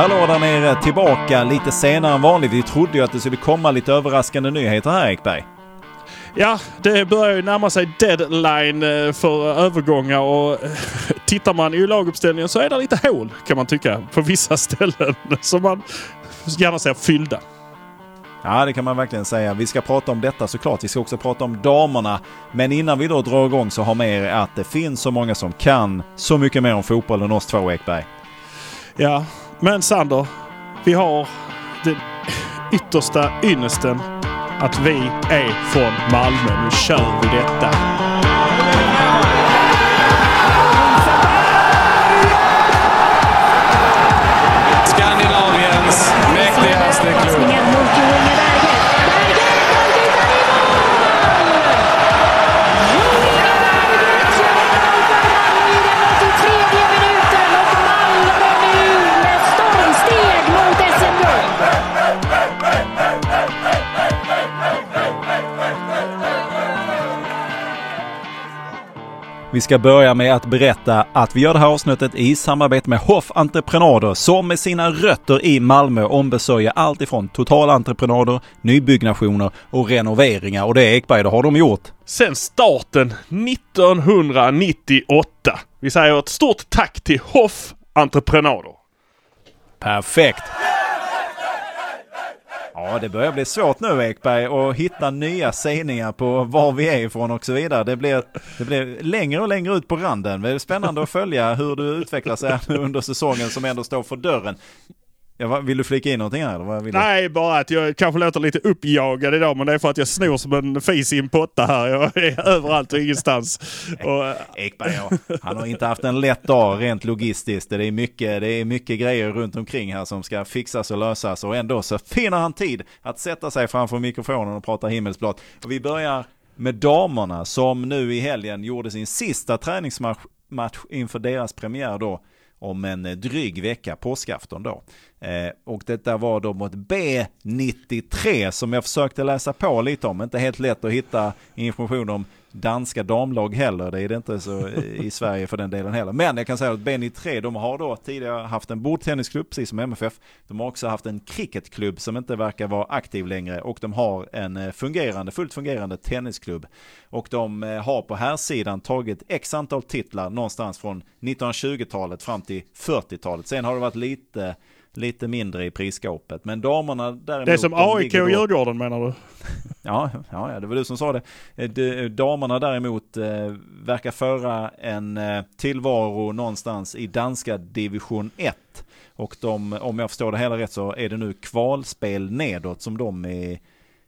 Hallå där nere, tillbaka lite senare än vanligt. Vi trodde ju att det skulle komma lite överraskande nyheter här Ekberg. Ja, det börjar ju närma sig deadline eh, för övergångar och eh, tittar man i laguppställningen så är det lite hål kan man tycka på vissa ställen som man gärna ser fyllda. Ja, det kan man verkligen säga. Vi ska prata om detta såklart. Vi ska också prata om damerna. Men innan vi då drar igång så har med er att det finns så många som kan så mycket mer om fotboll än oss två Ekberg. Ja, men Sander, vi har den yttersta ynnesten att vi är från Malmö. Nu kör vi detta. Vi ska börja med att berätta att vi gör det här avsnittet i samarbete med Hoff Entreprenader som med sina rötter i Malmö ombesörjer allt ifrån totalentreprenader, nybyggnationer och renoveringar. Och det Ekberg, det har de gjort. Sen starten 1998. Vi säger ett stort tack till Hoff Entreprenader. Perfekt! Ja, det börjar bli svårt nu Ekberg att hitta nya sägningar på var vi är ifrån och så vidare. Det blir, det blir längre och längre ut på randen. Det är spännande att följa hur du utvecklas här under säsongen som ändå står för dörren. Ja, vill du flika in någonting här? Nej, bara att jag kanske låter lite uppjagad idag men det är för att jag snor som en fis i en potta här. Jag är överallt och ingenstans. Och, Ekberg, ja. han har inte haft en lätt dag rent logistiskt. Det är, mycket, det är mycket grejer runt omkring här som ska fixas och lösas och ändå så finner han tid att sätta sig framför mikrofonen och prata himmelsblått. Och vi börjar med damerna som nu i helgen gjorde sin sista träningsmatch match inför deras premiär då om en eh, dryg vecka, påskafton då. Eh, och detta var då mot B93 som jag försökte läsa på lite om. Inte helt lätt att hitta information om danska damlag heller. Det är det inte så i- Sverige för den delen heller. Men jag kan säga att B93 de har då tidigare haft en bordtennisklubb precis som MFF. De har också haft en cricketklubb som inte verkar vara aktiv längre och de har en eh, fungerande, fullt fungerande tennisklubb. Och de eh, har på här sidan tagit x antal titlar någonstans från 1920-talet fram till 40-talet. Sen har det varit lite Lite mindre i prisskåpet. Men damerna däremot. det är som AIK och Djurgården menar du? Ja, ja, det var du som sa det. Eh, de- Damerna däremot eh, verkar föra en eh, tillvaro någonstans i danska division 1. Och de, om jag förstår det hela rätt så är det nu kvalspel nedåt som de är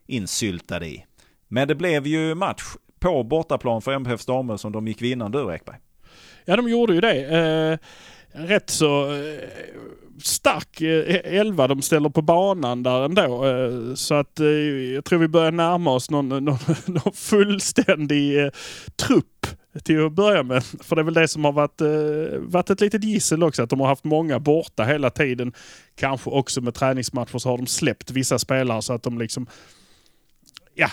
insyltade i. Men det blev ju match på bortaplan för MFFs damer som de gick vinnande ur Ekberg. Ja, de gjorde ju det. Eh, rätt så eh, stark eh, elva de ställer på banan där ändå. Eh, så att eh, jag tror vi börjar närma oss någon, någon, någon fullständig trupp till att börja med. För det är väl det som har varit, eh, varit ett litet gissel också, att de har haft många borta hela tiden. Kanske också med träningsmatcher så har de släppt vissa spelare så att de liksom, ja,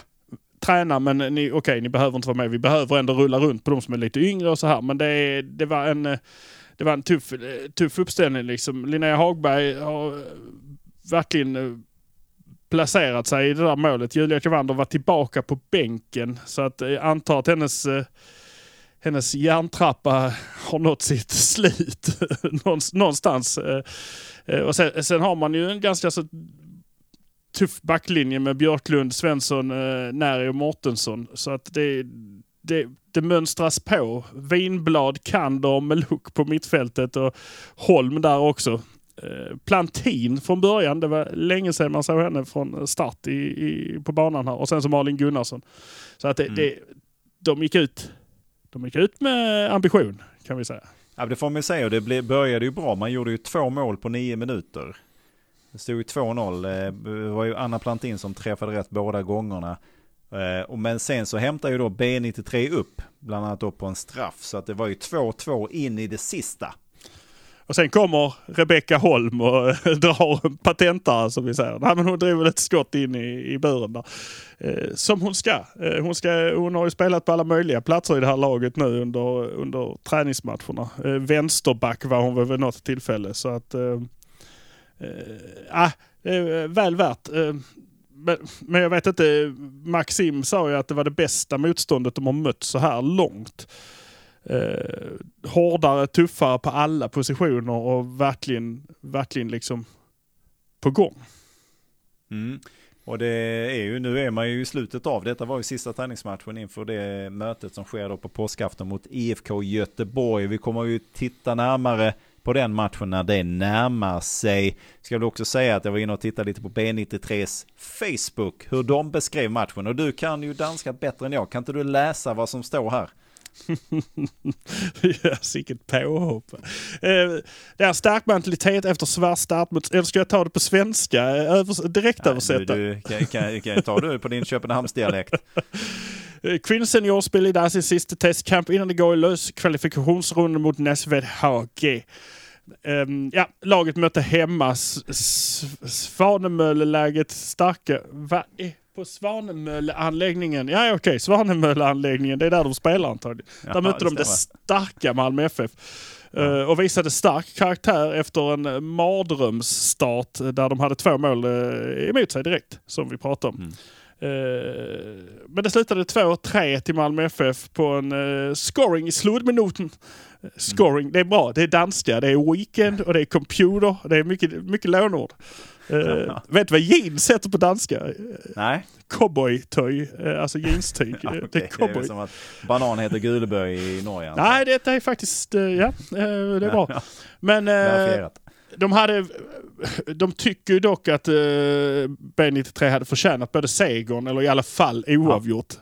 tränar men ni, okej, ni behöver inte vara med. Vi behöver ändå rulla runt på de som är lite yngre och så här. Men det, det var en, det var en tuff, eh, tuff uppställning liksom. Linnea Hagberg har eh, verkligen eh, placerat sig i det där målet. Julia Kvander var tillbaka på bänken. Så att jag antar att hennes, hennes järntrappa har nått sitt slut någonstans. Och sen, sen har man ju en ganska så tuff backlinje med Björklund, Svensson, Näri och Mortensson. Så att det, det, det mönstras på. Vinblad, Kander och Meluk på mittfältet och Holm där också. Eh, Plantin från början. Det var länge sedan man såg henne från start i, i, på banan här. Och sen så Malin Gunnarsson. Så att det, Mm. det, de, gick ut, de gick ut med ambition kan vi säga. Ja, det får man ju säga och det ble- började ju bra. Man gjorde ju två mål på nio minuter. Det stod ju 2-0. Eh, Det var ju Anna Plantin som träffade rätt båda gångerna. Eh, och Men sen så hämtar ju då B93 upp, bland annat då på en straff. Så att det var ju 2-2 in i det sista. Och sen kommer Rebecka Holm och eh, drar en patentare som vi säger. Nej, men hon driver ett skott in i, i buren där. Eh, som hon ska. Eh, hon ska. Hon har ju spelat på alla möjliga platser i det här laget nu under, under träningsmatcherna. Eh, vänsterback var hon väl vid något tillfälle. Så att, eh, eh ah, väl värt. Men, men jag vet inte, Maxim sa ju att det var det bästa motståndet de har mött så här långt. Eh, hårdare, tuffare på alla positioner och verkligen, verkligen liksom på gång. Mm. Och det är ju, nu är man ju i slutet av, detta var ju sista träningsmatchen inför det mötet som sker då på påskafton mot IFK Göteborg. Vi kommer ju titta närmare på den matchen när det närmar sig. Ska väl också säga att jag var inne och tittade lite på B93s Facebook, hur de beskrev matchen. Och du kan ju danska bättre än jag. Kan inte du läsa vad som står här? ja, Vilket påhopp. Eh, det är stark mentalitet efter svart start mot... Eller ska jag ta det på svenska? Övers, direkt Nej, översätta. Du, du, kan, kan, kan, tar du på din Köpenhamnsdialekt? Eh, Queen Senior spelar idag sin sista testkamp innan det går i lös kvalifikationsrundan mot Näsved HG. Um, ja, laget mötte hemma Svanemölleläget starka... Vad är på Svanemölleanläggningen? Ja, okej. Svanemölleanläggningen. Det är där de spelar antagligen. Ja, där mötte de det starka Malmö FF. eh, och visade stark karaktär efter en eh, mardrömsstart eh, där de hade två mål eh, emot sig direkt, som vi pratade om. Mm. Eh, men det slutade 2-3 till Malmö FF på en eh, scoring i slutminuten. Scoring, det är bra. Det är danska, det är weekend och det är computer. Det är mycket, mycket lånord. Uh, vet du vad jeans heter på danska? Nej? Cowboytöj, alltså jeanstyg. Ja, okej. Det är Det är cowboy. som att banan heter Guleböj i Norge. jag. Nej, detta är faktiskt, ja, det är bra. Men verifierat. De hade, de tycker ju dock att eh, B93 hade förtjänat både segern eller i alla fall oavgjort.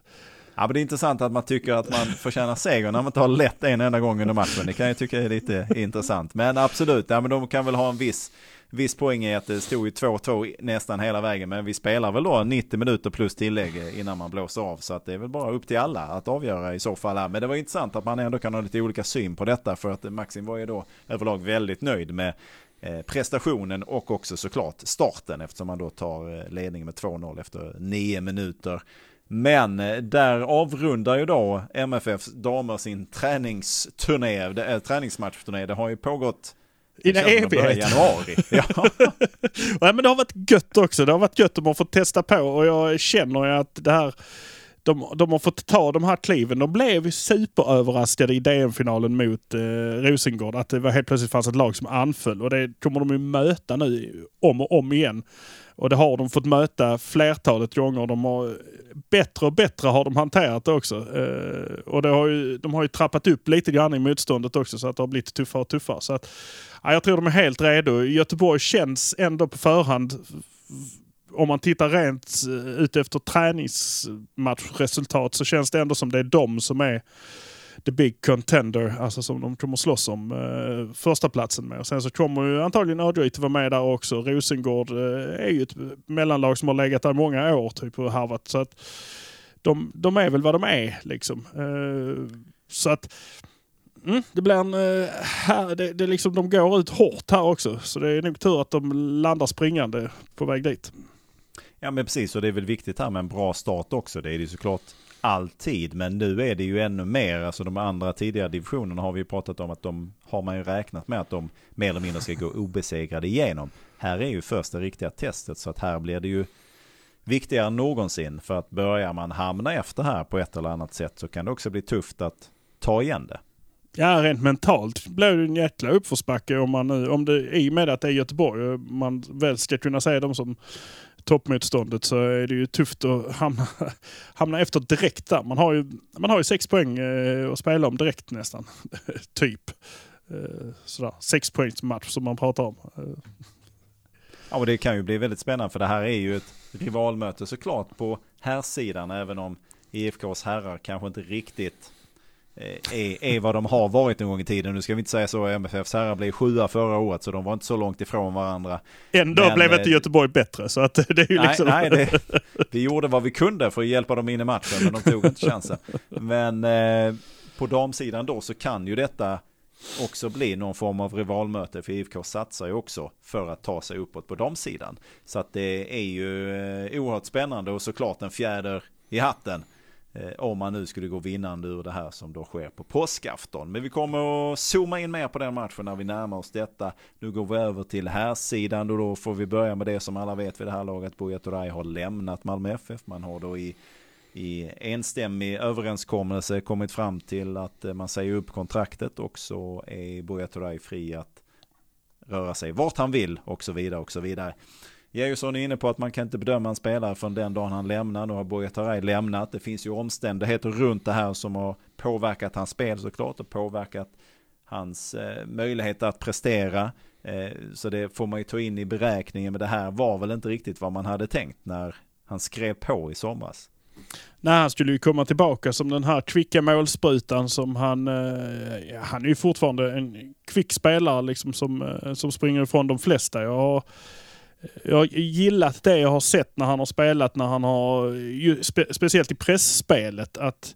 Ja, men det är intressant att man tycker att man förtjänar seger när man inte har lätt en enda gång under matchen. Det kan jag tycka är lite intressant. Men absolut, ja, men de kan väl ha en viss, viss poäng i att det stod ju 2-2 nästan hela vägen. Men vi spelar väl då 90 minuter plus tillägg innan man blåser av. Så att det är väl bara upp till alla att avgöra i så fall. här. Men det var intressant att man ändå kan ha lite olika syn på detta. För att Maxim var ju då överlag väldigt nöjd med prestationen och också såklart starten eftersom man då tar eh, ledningen med 2-0 efter nio minuter. Men eh, där avrundar ju då MFFs damer sin träningsturné, äh, träningsmatchturné. Det har ju pågått I en evighet. januari. Ja. Nej, men det har varit gött också. Det har varit gött att man får testa på och jag känner ju att det här de, de har fått ta de här kliven. De blev superöverraskade i DM-finalen mot eh, Rosengård. Att det var helt plötsligt fanns ett lag som anföll. Och det kommer de ju möta nu om och om igen. Och det har de fått möta flertalet gånger. De har, bättre och bättre har de hanterat det också. Eh, och det har ju, de har ju trappat upp lite grann i motståndet också så att det har blivit tuffare och tuffare. Så att, ja, jag tror de är helt redo. Göteborg känns ändå på förhand om man tittar rent eh, ut efter träningsmatchresultat så känns det ändå som det är de som är the big contender, alltså som de kommer slåss om eh, första platsen med. Och sen så kommer ju antagligen Örgryte vara med där också. Rosengård eh, är ju ett mellanlag som har legat där i många år typ och harvat. Så att de, de är väl vad de är liksom. Eh, så att Mm, det blir en... eh, Här, det, det liksom, de går ut hårt här också. Så det är nog tur att de landar springande på väg dit ja men precis, och det är väl viktigt här med en bra start också. Det är det ju såklart alltid, men nu är det ju ännu mer. Alltså de andra tidigare divisionerna har vi ju pratat om att de har man ju räknat med att de mer eller mindre ska gå obesegrade igenom. Här är ju första riktiga testet, så att här blir det ju viktigare än någonsin. För att börjar man hamna efter här på ett eller annat sätt så kan det också bli tufft att ta igen det. Ja, rent mentalt blir det en jäkla uppförsbacke om man nu, om det, i och med att det är Göteborg man väl ska kunna se dem som toppmotståndet så är det ju tufft att hamna, hamna efter direkt där. Man har ju, man har ju sex poäng eh, att spela om direkt nästan. typ. Eh, sådär. Sex poängs match som man pratar om. Eh. Ja, och det kan ju bli väldigt spännande för det här är ju ett rivalmöte såklart på herrsidan även om IFKs herrar kanske inte riktigt är, är vad de har varit en gång i tiden. Nu ska vi inte säga så, MFFs herrar blev sjua förra året så de var inte så långt ifrån varandra. Ändå Men, blev eh, inte Göteborg bättre så att det är ju Nej, liksom... nej det, vi gjorde vad vi kunde för att hjälpa dem in i matchen men de tog inte chansen. Men eh, på damsidan då så kan ju detta också bli någon form av rivalmöte för IFK satsar ju också för att ta sig uppåt på damsidan. Så att det är ju eh, oerhört spännande och såklart en fjäder i hatten Eh, Eh, om man nu skulle gå vinnande ur det här som då sker på påskafton. Men vi kommer att zooma in mer på den matchen när vi närmar oss detta. Nu går vi över till här sidan och då får vi börja med det som alla vet vid det här laget. Buya Turay har lämnat Malmö FF. Man har då i i enstämmig överenskommelse kommit fram till att eh, man säger upp kontraktet och så är Buya Turay fri att röra sig vart han vill och så vidare och så vidare. Georgsson är inne på att man kan inte bedöma en spelare från den dagen han lämnar. Nu har Buya lämnat. Det finns ju omständigheter runt det här som har påverkat hans spel såklart och påverkat hans eh, möjlighet att prestera. Eh, så det får man ju ta in i beräkningen. Men det här var väl inte riktigt vad man hade tänkt när han skrev på i somras. Nej, han skulle ju komma tillbaka som den här kvicka målsprutan som han... Eh, han är ju fortfarande en kvick spelare liksom som, eh, som springer ifrån de flesta. Jag har, jag har gillat det jag har sett när han har spelat, när han har, spe, speciellt i pressspelet, att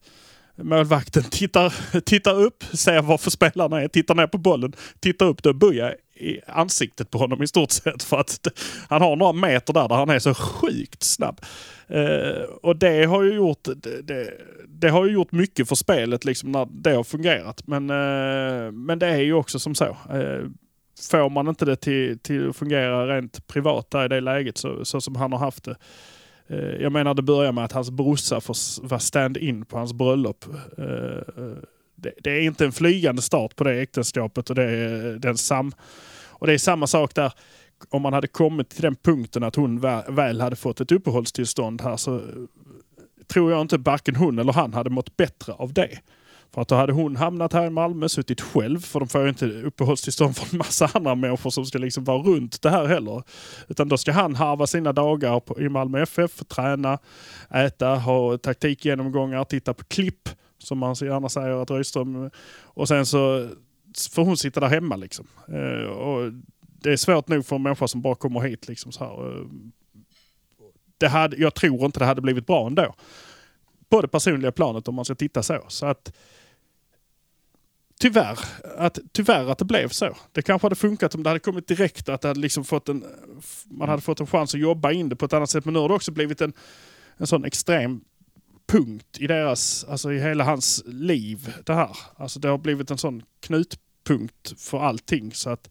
målvakten tittar, tittar upp, ser varför spelarna är, tittar ner på bollen, tittar upp, då Buja i ansiktet på honom i stort sett. För att han har några meter där, där han är så sjukt snabb. Uh, och det har ju gjort det, det, det, har ju gjort mycket för spelet liksom när det har fungerat. Men, uh, men det är ju också som så. Uh, får man inte det till, till att fungera rent privat där i det läget så, så som han har haft det. Eh, jag menar det börjar med att hans brorsa får vara stand-in på hans bröllop. Eh, eh, det, det, är inte en flygande start på det äktenskapet och det är, den sam, och det är samma sak där om man hade kommit till den punkten att hon väl hade fått ett uppehållstillstånd här så tror jag inte varken hon eller han hade mått bättre av det. För att då hade hon hamnat här i Malmö, suttit själv, för de får ju inte uppehållstillstånd från massa andra människor som ska liksom vara runt det här heller. Utan då ska han harva sina dagar på, i Malmö FF, träna, äta, ha taktikgenomgångar, titta på klipp, som man så gärna säger att Rydström... Och sen så får hon sitta där hemma liksom. Eh, och det är svårt nog för en människa som bara kommer hit. Liksom så här. Eh, det hade, jag tror inte det hade blivit bra ändå. På det personliga planet om man ska titta så. så att, tyvärr, att, tyvärr att det blev så. Det kanske hade funkat om det hade kommit direkt att hade liksom fått en, man hade fått en chans att jobba in det på ett annat sätt. Men nu har det också blivit en, en sån extrem punkt i deras, alltså i hela hans liv. Det här. Alltså det har blivit en sån knutpunkt för allting. Så att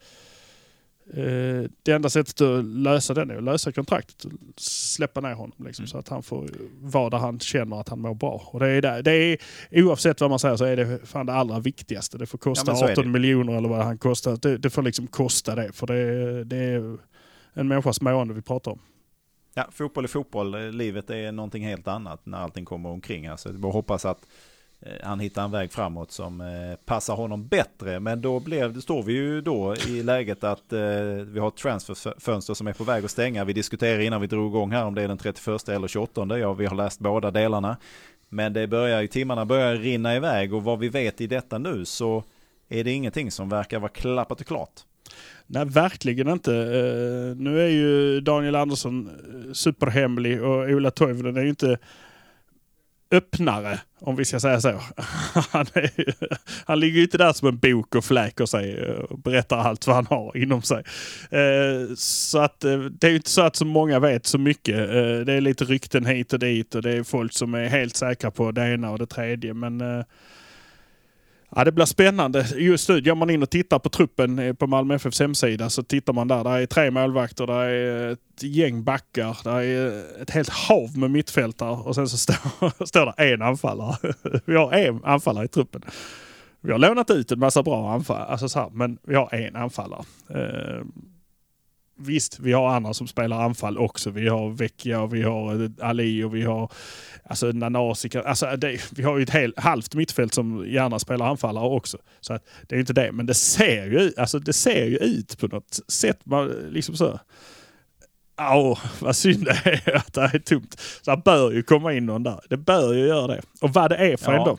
Eh, det enda sättet att lösa den är att lösa kontraktet och släppa ner honom. Liksom, mm. Så att han får vara där han känner att han mår bra. Och det är, där, det är, oavsett vad man säger så är det fan det allra viktigaste. Det får kosta ja, 18 miljoner eller vad han kostar. Det, det, får liksom kosta det. För det, det är en människas mående vi pratar om. Ja, fotboll är fotboll. Livet är någonting helt annat när allting kommer omkring. Alltså, bara hoppas att Eh, han hittar en väg framåt som eh, passar honom bättre. Men då blev, står vi ju då i läget att eh, vi har ett transferfönster som är på väg att stänga. Vi diskuterade innan vi drog igång här om det är den 31 eller 28. Ja, vi har läst båda delarna. Men det börjar, timmarna börjar rinna iväg och vad vi vet i detta nu så är det ingenting som verkar vara klappat och klart. Nej, verkligen inte. nu är ju Daniel Andersson superhemlig och Ola Toivonen är ju inte öppnare, om vi ska säga så. Han, är, han ligger ju inte där som en bok och fläker sig och berättar allt vad han har inom sig. Eh, så att eh, det är ju inte så att så många vet så mycket. Eh, det är lite rykten hit och dit och det är folk som är helt säkra på det ena och det tredje. Men eh, Ja, det blir spännande. Just nu går man in och tittar på truppen eh, på Malmö FFs hemsida så tittar man där. Där är tre målvakter, där är ett gäng backar, där är ett helt hav med mittfältare och sen så står, står det en anfallare. Vi har en anfallare i truppen. Vi har lånat ut en massa bra anfallare, alltså så här, men vi har en anfallare. Ehm, Visst, vi har andra som spelar anfall också. Vi har Vecchia, vi har Ali och vi har alltså Nanasi. Alltså det, vi har ju ett helt, halvt mittfält som gärna spelar anfallare också. Så att, det är ju inte det, men det ser ju, alltså det ser ju ut på något sätt. Man, liksom så. Åh, vad synd det är att det är tomt. Så det bör ju komma in någon där. Det bör ju göra det. Och vad det är för ja. en då.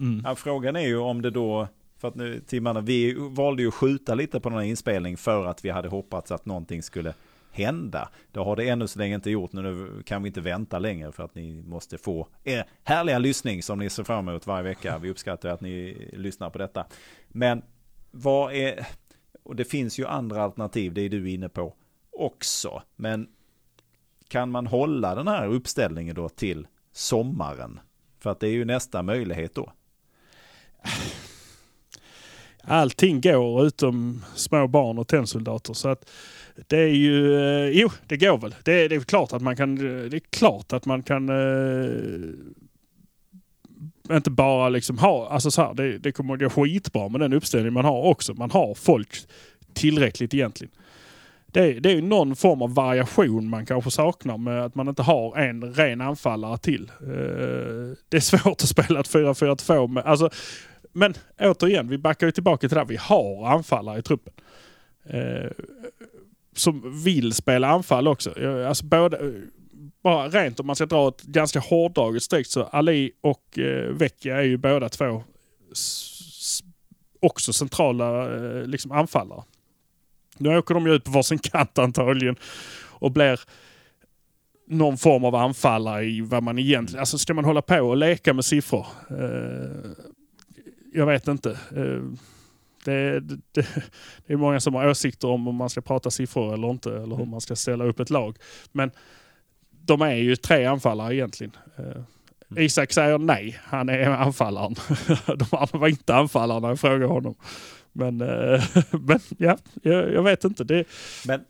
Mm. Ja, frågan är ju om det då för att nu, timmarna, vi valde ju att skjuta lite på den här inspelningen för att vi hade hoppats att någonting skulle hända. Det har det ännu så länge inte gjort. Nu kan vi inte vänta längre för att ni måste få er härliga lyssning som ni ser fram emot varje vecka. Vi uppskattar att ni lyssnar på detta. Men vad är, och det finns ju andra alternativ, det är du inne på också. Men kan man hålla den här uppställningen då till sommaren? För att det är ju nästa möjlighet då. Allting går utom små barn och tennsoldater. Så att det är ju, eh, jo det går väl. Det, det är klart att man kan, det är klart att man kan eh, inte bara liksom ha, alltså så här, det, det kommer att gå skitbra med den uppställning man har också. Man har folk tillräckligt egentligen. Det, det är ju någon form av variation man kanske saknar med att man inte har en ren anfallare till. Eh, det är svårt att spela ett 4-4-2 med. Alltså, men återigen, vi backar ju tillbaka till det här. Vi har anfallare i truppen. Eh, som vill spela anfall också. Eh, alltså både, eh, bara rent om man ska dra ett ganska hårdraget streck så Ali och eh, Vecchia är ju båda två också centrala eh, liksom anfallare. Nu åker de ju ut på varsin kant antagligen och blir någon form av anfallare i vad man egentligen... Alltså ska man hålla på och leka med siffror? Eh, jag vet inte. Eh, det, det, det, är många som har åsikter om om man ska prata siffror eller inte, eller hur man ska ställa upp ett lag. Men de är ju tre anfallare egentligen. Eh, Isak säger nej, han är anfallaren. De andra var inte anfallare när jag frågade honom. Men, eh, men ja, jag, jag vet inte. Det, Men,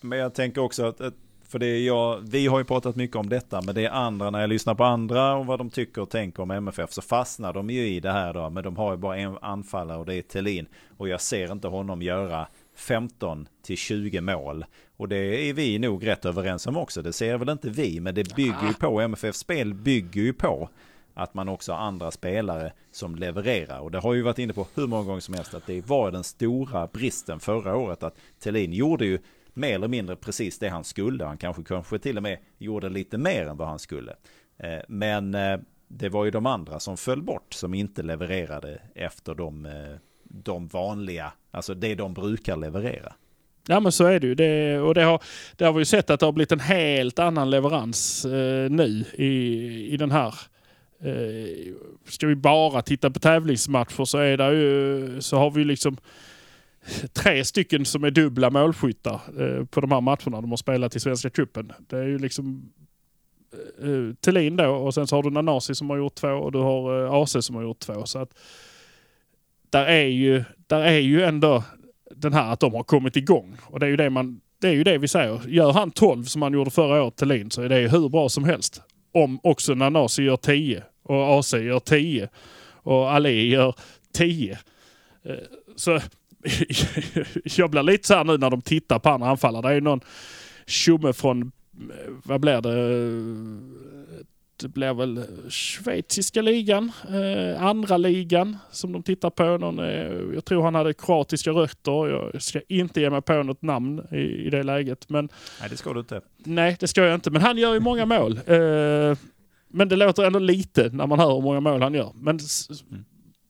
men jag tänker också att, att för det är jag, vi har ju pratat mycket om detta, men det är andra, när jag lyssnar på andra och vad de tycker och tänker om MFF så fastnar de ju i det här då, men de har ju bara en anfallare och det är Thelin. Och jag ser inte honom göra 15 till 20 mål. Och det är vi nog rätt överens om också. Det ser väl inte vi, men det bygger ju på, MFF spel bygger ju på att man också har andra spelare som levererar. Och det har ju varit inne på hur många gånger som helst att det var den stora bristen förra året. Att Thelin gjorde ju mer eller mindre precis det han skulle. Han kanske, kanske till och med gjorde lite mer än vad han skulle. Eh, men eh, det var ju de andra som föll bort som inte levererade efter de, eh, de vanliga, alltså det de brukar leverera. Ja men så är det ju. Det, och det har, det har vi ju sett att det har blivit en helt annan leverans eh, nu i, i den här. Eh, ska vi bara titta på tävlingsmatcher så, är det ju, så har vi liksom tre stycken som är dubbla målskyttar eh, på de här matcherna de har spelat i Svenska cupen. Det är ju liksom eh, eh Thelin då och sen så har du Nanasi som har gjort två och du har eh, AC som har gjort två. Så att där är ju, där är ju ändå den här att de har kommit igång. Och det är ju det, man, det, är ju det vi säger. Gör han 12 som han gjorde förra året Thelin så är det ju hur bra som helst. Om också Nanasi gör 10 och AC gör 10 och Ali gör 10. Eh, så jag blir lite så här nu när de tittar på andra anfallare. Det är ju någon tjomme från, eh, vad blir det? Det blir väl schweiziska ligan, eh, andra ligan som de tittar på. Någon, eh, jag tror han hade kroatiska rötter. Jag ska inte ge mig på något namn i, i det läget. Men Nej, det ska du inte. nej, det ska jag inte. Men han gör ju många mål. Eh, men det låter ändå lite när man hör hur många mål han gör. Men, Mm.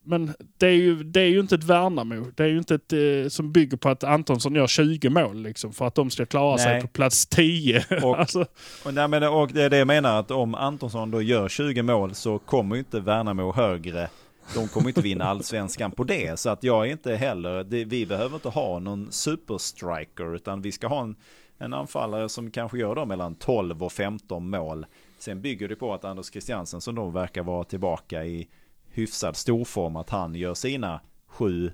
Men det, är ju, det är ju inte ett Värnamo. Det är ju inte ett eh, som bygger på att Antonsson gör 20 mål liksom, för att de ska klara sig Nej. på plats 10. Och- alltså, Och, nej, men, och det är det jag menar att om Antonsson då gör 20 mål så kommer ju inte Värnamo högre. De kommer inte vinna allsvenskan på det. Så att jag är inte heller, det, vi behöver inte ha någon superstriker utan vi ska ha en, en anfallare som kanske gör då mellan 12 och 15 mål. Sen bygger det på att Anders Christiansen som då verkar vara tillbaka i hyfsad storform att han gör sina 7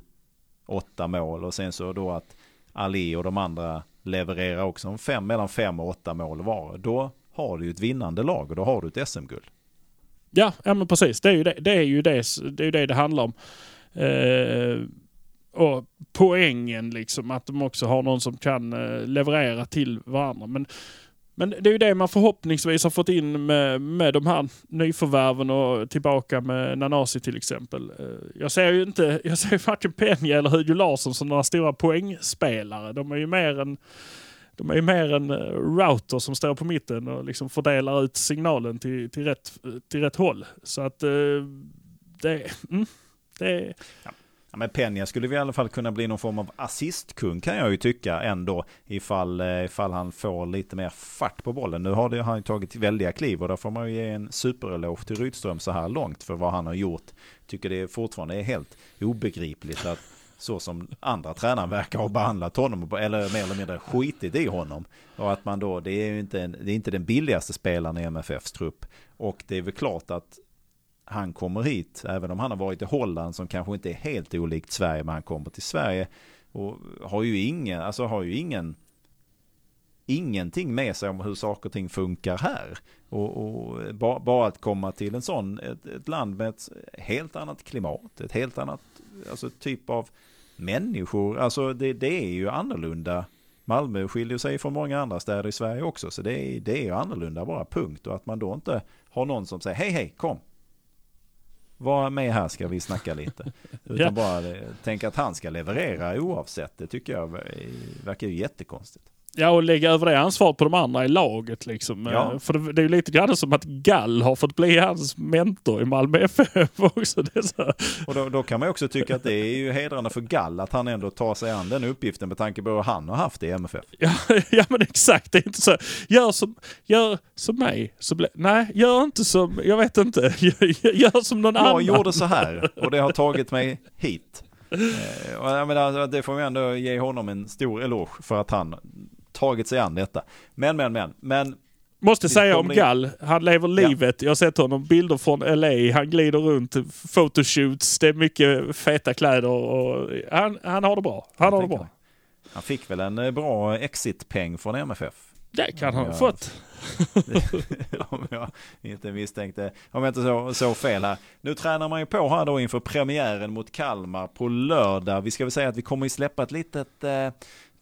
8 mål och sen så då att Ali och de andra levererar också fem, mellan fem och åtta mål var. Då har du ju ett vinnande lag och då har du ett SM-guld. Ja, ja men precis. Det är ju det det, är ju det, det, är ju det, det handlar om. Eh, och poängen liksom, att de också har någon som kan eh, leverera till varandra. Men, men det är ju det man förhoppningsvis har fått in med, med de här nyförvärven och tillbaka med Nanasi till exempel. Eh, jag ser ju inte, jag ser ju varken Penja eller Hugo Larsson som några stora poängspelare. De är ju mer en de är ju mer en eh, router som står på mitten och liksom fördelar ut signalen till, till, rätt, till rätt håll. Så att eh, det, mm, det... Ja, men Peña skulle vi i alla fall kunna bli någon form av assistkung kan jag ju tycka ändå. Ifall, eh, ifall han får lite mer fart på bollen. Nu har det, han ju tagit väldiga kliv och där får man ju ge en supereloge till Rydström så här långt för vad han har gjort. Tycker det fortfarande är helt obegripligt att så som andra tränaren verkar ha behandlat honom, eller mer eller mindre skitit i honom. Och att man då, det är ju inte, en, det är inte den billigaste spelaren i MFFs trupp. Och det är väl klart att han kommer hit, även om han har varit i Holland som kanske inte är helt olikt Sverige, men han kommer till Sverige och har ju ingen, alltså har ju ingen ingenting med sig om hur saker och ting funkar här. Och, och bara, bara, att komma till en sån, ett, ett, land med ett helt annat klimat, ett helt annat alltså, typ av människor. Alltså det, det är ju annorlunda. Malmö skiljer sig från många andra städer i Sverige också. Så det är, det är annorlunda bara, punkt. Och att man då inte har någon som säger hej hej kom. Var med här ska vi snacka lite. Utan ja. bara tänka att han ska leverera oavsett. Det tycker jag verkar ju jättekonstigt. Ja, och lägga över det ansvaret på de andra i laget liksom. Ja. Eh, för det, det är ju lite grann som att Gall har fått bli hans mentor i Malmö FF också. Och då, då, kan man också tycka att det är ju hedrande för Gall att han ändå tar sig an den uppgiften med tanke på hur han har haft det i MFF. Ja, ja men exakt. Det är inte så. Gör som, gör som mig. Så ble, nej, gör inte som, jag vet inte. Gör, gör som någon jag annan. Jag gjorde så här och det har tagit mig hit. Eh, och jag menar, det får vi ändå ge honom en stor eloge för att han tagit sig an detta. Men, men, men, men Måste säga om Gall, han lever livet. Ja. Jag har sett honom bilder från LA. Han glider runt, photoshoots, det är mycket feta kläder och han, han har det bra. Han har det bra. Han fick väl en eh, bra exitpeng från MFF? Det kan han ha fått. om jag inte misstänkte, om jag inte så, så fel här. Nu tränar man ju på här då inför premiären mot Kalmar på lördag. Vi ska väl säga att vi kommer ju släppa ett litet eh,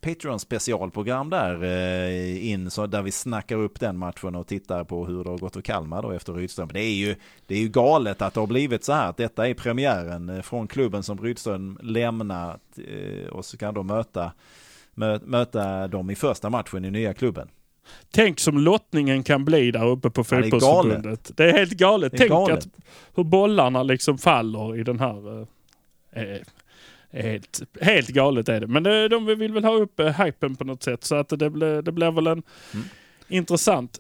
Patreon specialprogram där eh, in så där vi snackar upp den matchen och tittar på hur det har gått för Kalmar då efter Rydström. Det är ju, det är ju galet att det har blivit så här att detta är premiären eh, från klubben som Rydström lämnat eh, och så kan då möta, möta dem i första matchen i nya klubben. Tänk som lottningen kan bli där uppe på fotbollsförbundet. Det, det, är helt galet. Tänk galet. att hur bollarna liksom faller i den här eh, Helt, helt galet är det. Men det, de vill väl ha upp uh, hypen på något sätt. Så att det, blir, det blir väl en mm. intressant.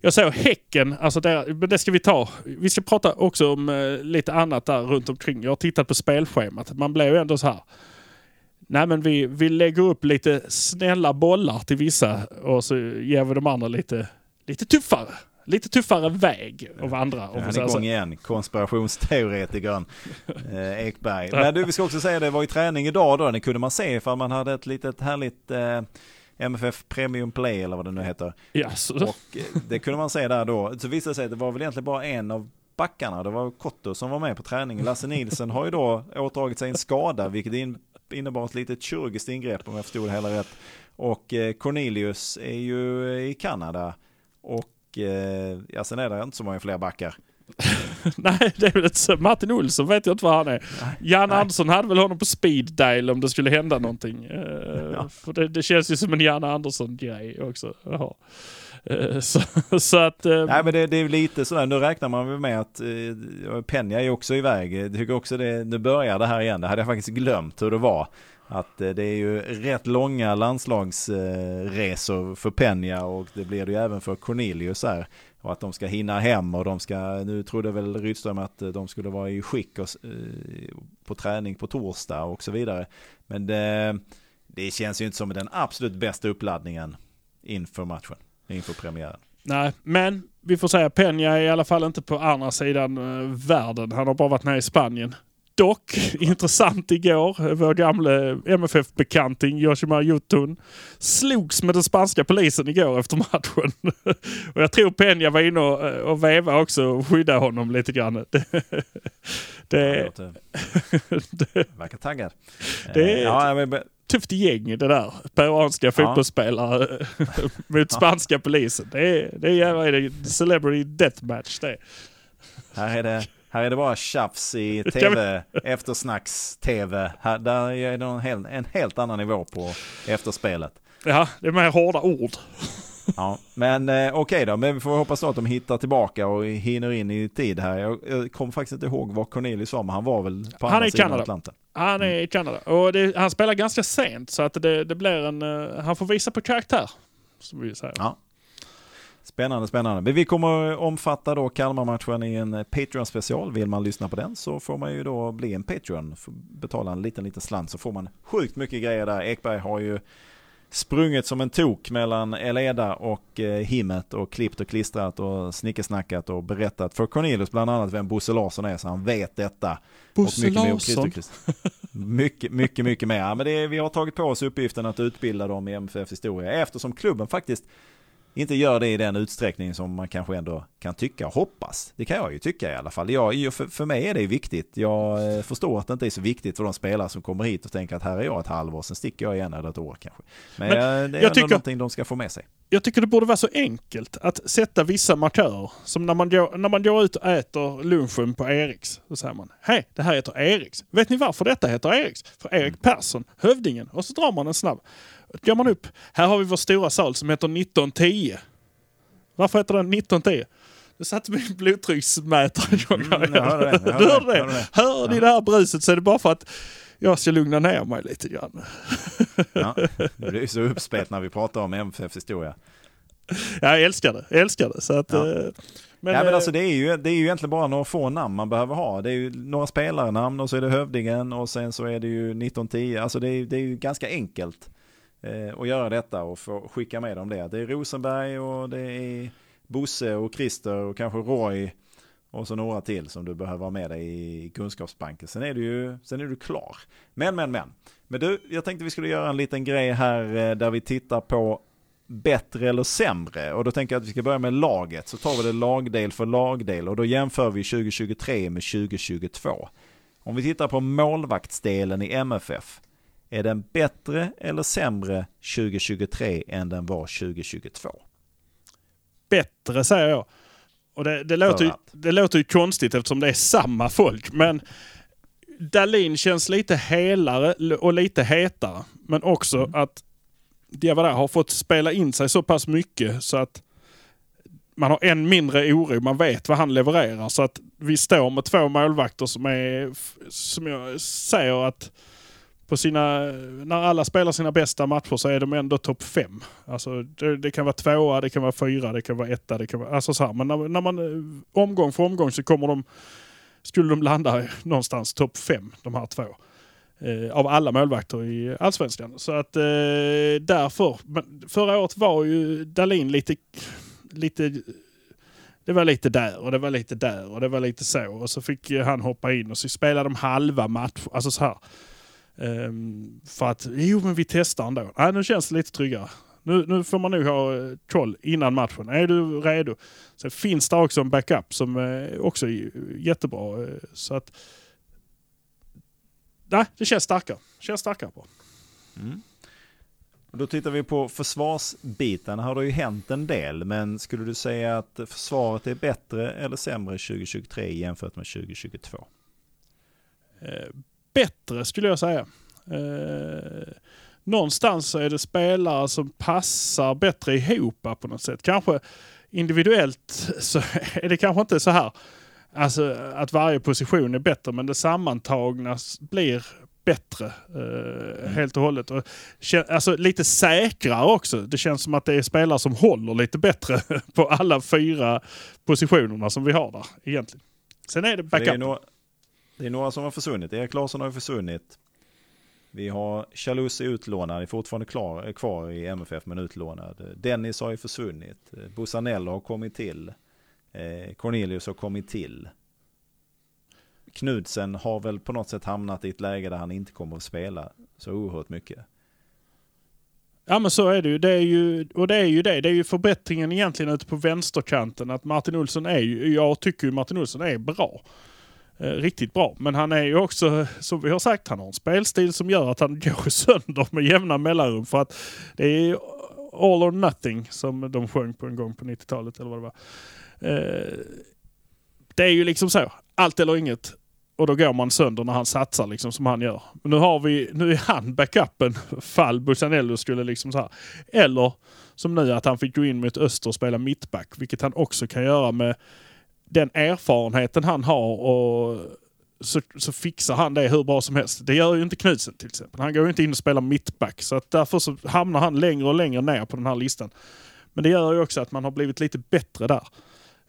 Jag säger Häcken, alltså det, det ska vi ta. Vi ska prata också om uh, lite annat där runt omkring. Jag har tittat på spelschemat. Man blir ju ändå så här. Nej men vi, vi lägger upp lite snälla bollar till vissa och så ger vi de andra lite, lite tuffare lite tuffare väg att vandra. Ja, han är igång igen, konspirationsteoretikern eh, Ekberg. Men du, vi ska också säga det var ju träning idag då, det kunde man se för man hade ett litet härligt eh, MFF Premium Play eller vad det nu heter. Yes. Och eh, det kunde man se där då. Så visade det sig att det var väl egentligen bara en av backarna, det var Kotto som var med på träningen. Lasse Nilsen har ju då återdragit sig en skada, vilket innebar ett litet kirurgiskt ingrepp om jag förstod det hela rätt. Och eh, Cornelius är ju i Kanada. Och eh, ja, sen är det inte så många fler backar. Nej, det är väl ett, Martin Olsson vet jag inte var han är. Jan Nej. Andersson hade väl honom på speed dial om det skulle hända någonting. Uh, ja. För det, det, känns ju som en Jan Andersson-grej också. Uh, så, så, att... Nej men det, det, är lite sådär, nu räknar man väl med att Penja är också iväg. Jag tycker också det, nu börjar det här igen. Det hade jag faktiskt glömt hur det var. Att eh, det är ju rätt långa landslagsresor eh, för Penja och det blir det ju även för Cornelius här. Och att de ska hinna hem och de ska, nu trodde väl Rydström att eh, de skulle vara i skick och, på träning på torsdag och så vidare. Men det, det känns ju inte som den absolut bästa uppladdningen inför matchen, inför premiären. Nej, men vi får säga Peña är i alla fall inte på andra sidan världen. Han har bara varit nere i Spanien. Dock intressant igår. Vår gamle MFF-bekanting Yoshimar Jutun slogs med den spanska polisen igår efter matchen. och jag tror Peña var inne och, och veva också och skydda honom lite grann. Det, det, det verkar taggad. Det är ja, men... tufft gäng det där. Peruanska fotbollsspelare mot spanska polisen. Det är, det är, det är celebrity deathmatch det. Här är det här är det bara tjafs i tv, eftersnacks-tv. Där är det en, hel, en helt annan nivå på efterspelet. Ja, det är mer hårda ord. Ja, men eh, okej okay då, men vi får hoppas att de hittar tillbaka och hinner in i tid här. Jag, jag kommer faktiskt inte ihåg vad Cornelius var, men han var väl på han andra sidan Kanada. Atlanten. Han är i Kanada och det, han spelar ganska sent så att det, det blir en, uh, han får visa på karaktär. Som vi säger. Ja, Spännande, spännande. Men vi kommer omfatta då Kalmar-matchen i en Patreon-special. Vill man lyssna på den så får man ju då bli en Patreon. Betala en liten, liten slant så får man sjukt mycket grejer där. Ekberg har ju sprungit som en tok mellan Eleda och eh, Himmet och klippt och klistrat och snickesnackat och berättat för Cornelius bland annat vem Bosse Larsson är så han vet detta. Bosse och mycket mer Larsson. Christ- Mycket, mycket, mycket mer. Men det är, vi har tagit på oss uppgiften att utbilda dem i MFF historia eftersom klubben faktiskt inte gör det i den utsträckning som man kanske ändå kan tycka och hoppas. Det kan jag ju tycka i alla fall. Jag, för, för mig är det viktigt. Jag eh, förstår att det inte är så viktigt för de spelare som kommer hit och tänker att här är jag ett halvår, sen sticker jag igen eller ett år kanske. Men, Men eh, det är ändå jag tycker- någonting de ska få med sig. Jag tycker det borde vara så enkelt att sätta vissa markörer. Som när man, går, när man går ut och äter lunchen på Eriks. Då säger man Hej, det här heter Eriks. Vet ni varför detta heter Eriks? För Erik Persson, hövdingen. Och så drar man en snabb. Går man upp. Här har vi vår stora sal som heter 1910. Varför heter den 1910? Det satt min blodtrycksmätare. Mm, jag hörde det, jag du hörde hörde det, det? jag hörde det. Hör ni det här bruset så är det bara för att jag ska lugna ner mig lite grann. Ja, det blir så uppspelt när vi pratar om MFFs historia. Jag älskar det. Jag älskar det. Så att, Ja. eh, men, ja, men eh, alltså det är, ju, det är ju egentligen bara några få namn man behöver ha. Det är ju några spelarnamn och så är det hövdingen och sen så är det ju 1910. Alltså det är, det är ju ganska enkelt eh, att göra detta och få skicka med dem det. Det är Rosenberg och det är Bosse och Christer och kanske Roy och så några till som du behöver ha med dig i kunskapsbanken. Sen är du ju sen är du klar. Men, men, men. Men du, jag tänkte vi skulle göra en liten grej här eh, där vi tittar på bättre eller sämre. Och då tänker jag att vi ska börja med laget. Så tar vi det lagdel för lagdel och då jämför vi 2023 med 2022. Om vi tittar på målvaktsdelen i MFF. Är den bättre eller sämre 2023 än den var 2022? bättre säger jag. Och det, det, låter ju, det låter ju konstigt eftersom det är samma folk. Men Dalin känns lite helare och lite hetare. Men också Mm. att Diawara har fått spela in sig så pass mycket så att man har än mindre oro. Man vet vad han levererar. Så att vi står med två målvakter som är, som jag säger att på sina, när alla spelar sina bästa matcher så är de ändå topp fem. Alltså det, det kan vara tvåa, det kan vara fyra, det kan vara etta. Det kan vara, alltså så här. Men när, när man eh, omgång för omgång så kommer de, skulle de landa någonstans topp fem, de här två. Eh, av alla målvakter i Allsvenskan. Så att eh, därför, men förra året var ju Dalin lite, lite det var lite där och det var lite där och det var lite så. Och så fick han hoppa in och så spelade de halva match. Alltså så här. Ehm, för att, jo men vi testar ändå. Nej, nu känns det lite tryggare. Nu, nu får man nog ha eh, koll innan matchen. Är du redo? Sen finns det också en backup som eh, också är jättebra. eh, Så att... Nej, det känns starkare. Känns starkare på. Mm. Och då tittar vi på försvarsbiten. Här har det ju hänt en del. Men skulle du säga att försvaret är bättre eller sämre 2023 jämfört med 2022? Bättre skulle jag säga. Eh, någonstans så är det spelare som passar bättre ihop på något sätt. Kanske individuellt så är det kanske inte så här alltså, att varje position är bättre men det sammantagna blir bättre eh, helt och hållet. Och, alltså, lite säkrare också. Det känns som att det är spelare som håller lite bättre på alla fyra positionerna som vi har där egentligen. Sen är det backup det är några som har försvunnit. Erik Larsson har ju försvunnit. Vi har Chalusi utlånad, är fortfarande klar, är kvar i MFF men utlånad. Dennis har ju försvunnit. Busanello har kommit till. Eh, Cornelius har kommit till. Knudsen har väl på något sätt hamnat i ett läge där han inte kommer att spela så oerhört mycket. Ja men så är det ju. Det är ju och det är ju det. Det är ju förbättringen egentligen ute på vänsterkanten. Att Martin Olsson är ju, jag tycker ju Martin Olsson är bra. Eh, riktigt bra. Men han är ju också, som vi har sagt, han har en spelstil som gör att han går sönder med jämna mellanrum. För att det är all or nothing som de sjöng på en gång på 90-talet eller vad det var. Eh, det är ju liksom så. Allt eller inget. Och då går man sönder när han satsar liksom som han gör. Men nu har vi, nu är han backupen fall Busanello skulle liksom så här. Eller som nu att han fick gå in mot öster och spela mittback. Vilket han också kan göra med den erfarenheten han har och så, så fixar han det hur bra som helst. Det gör ju inte Knudsen till exempel. Han går ju inte in och spelar mittback. Så att därför så hamnar han längre och längre ner på den här listan. Men det gör ju också att man har blivit lite bättre där.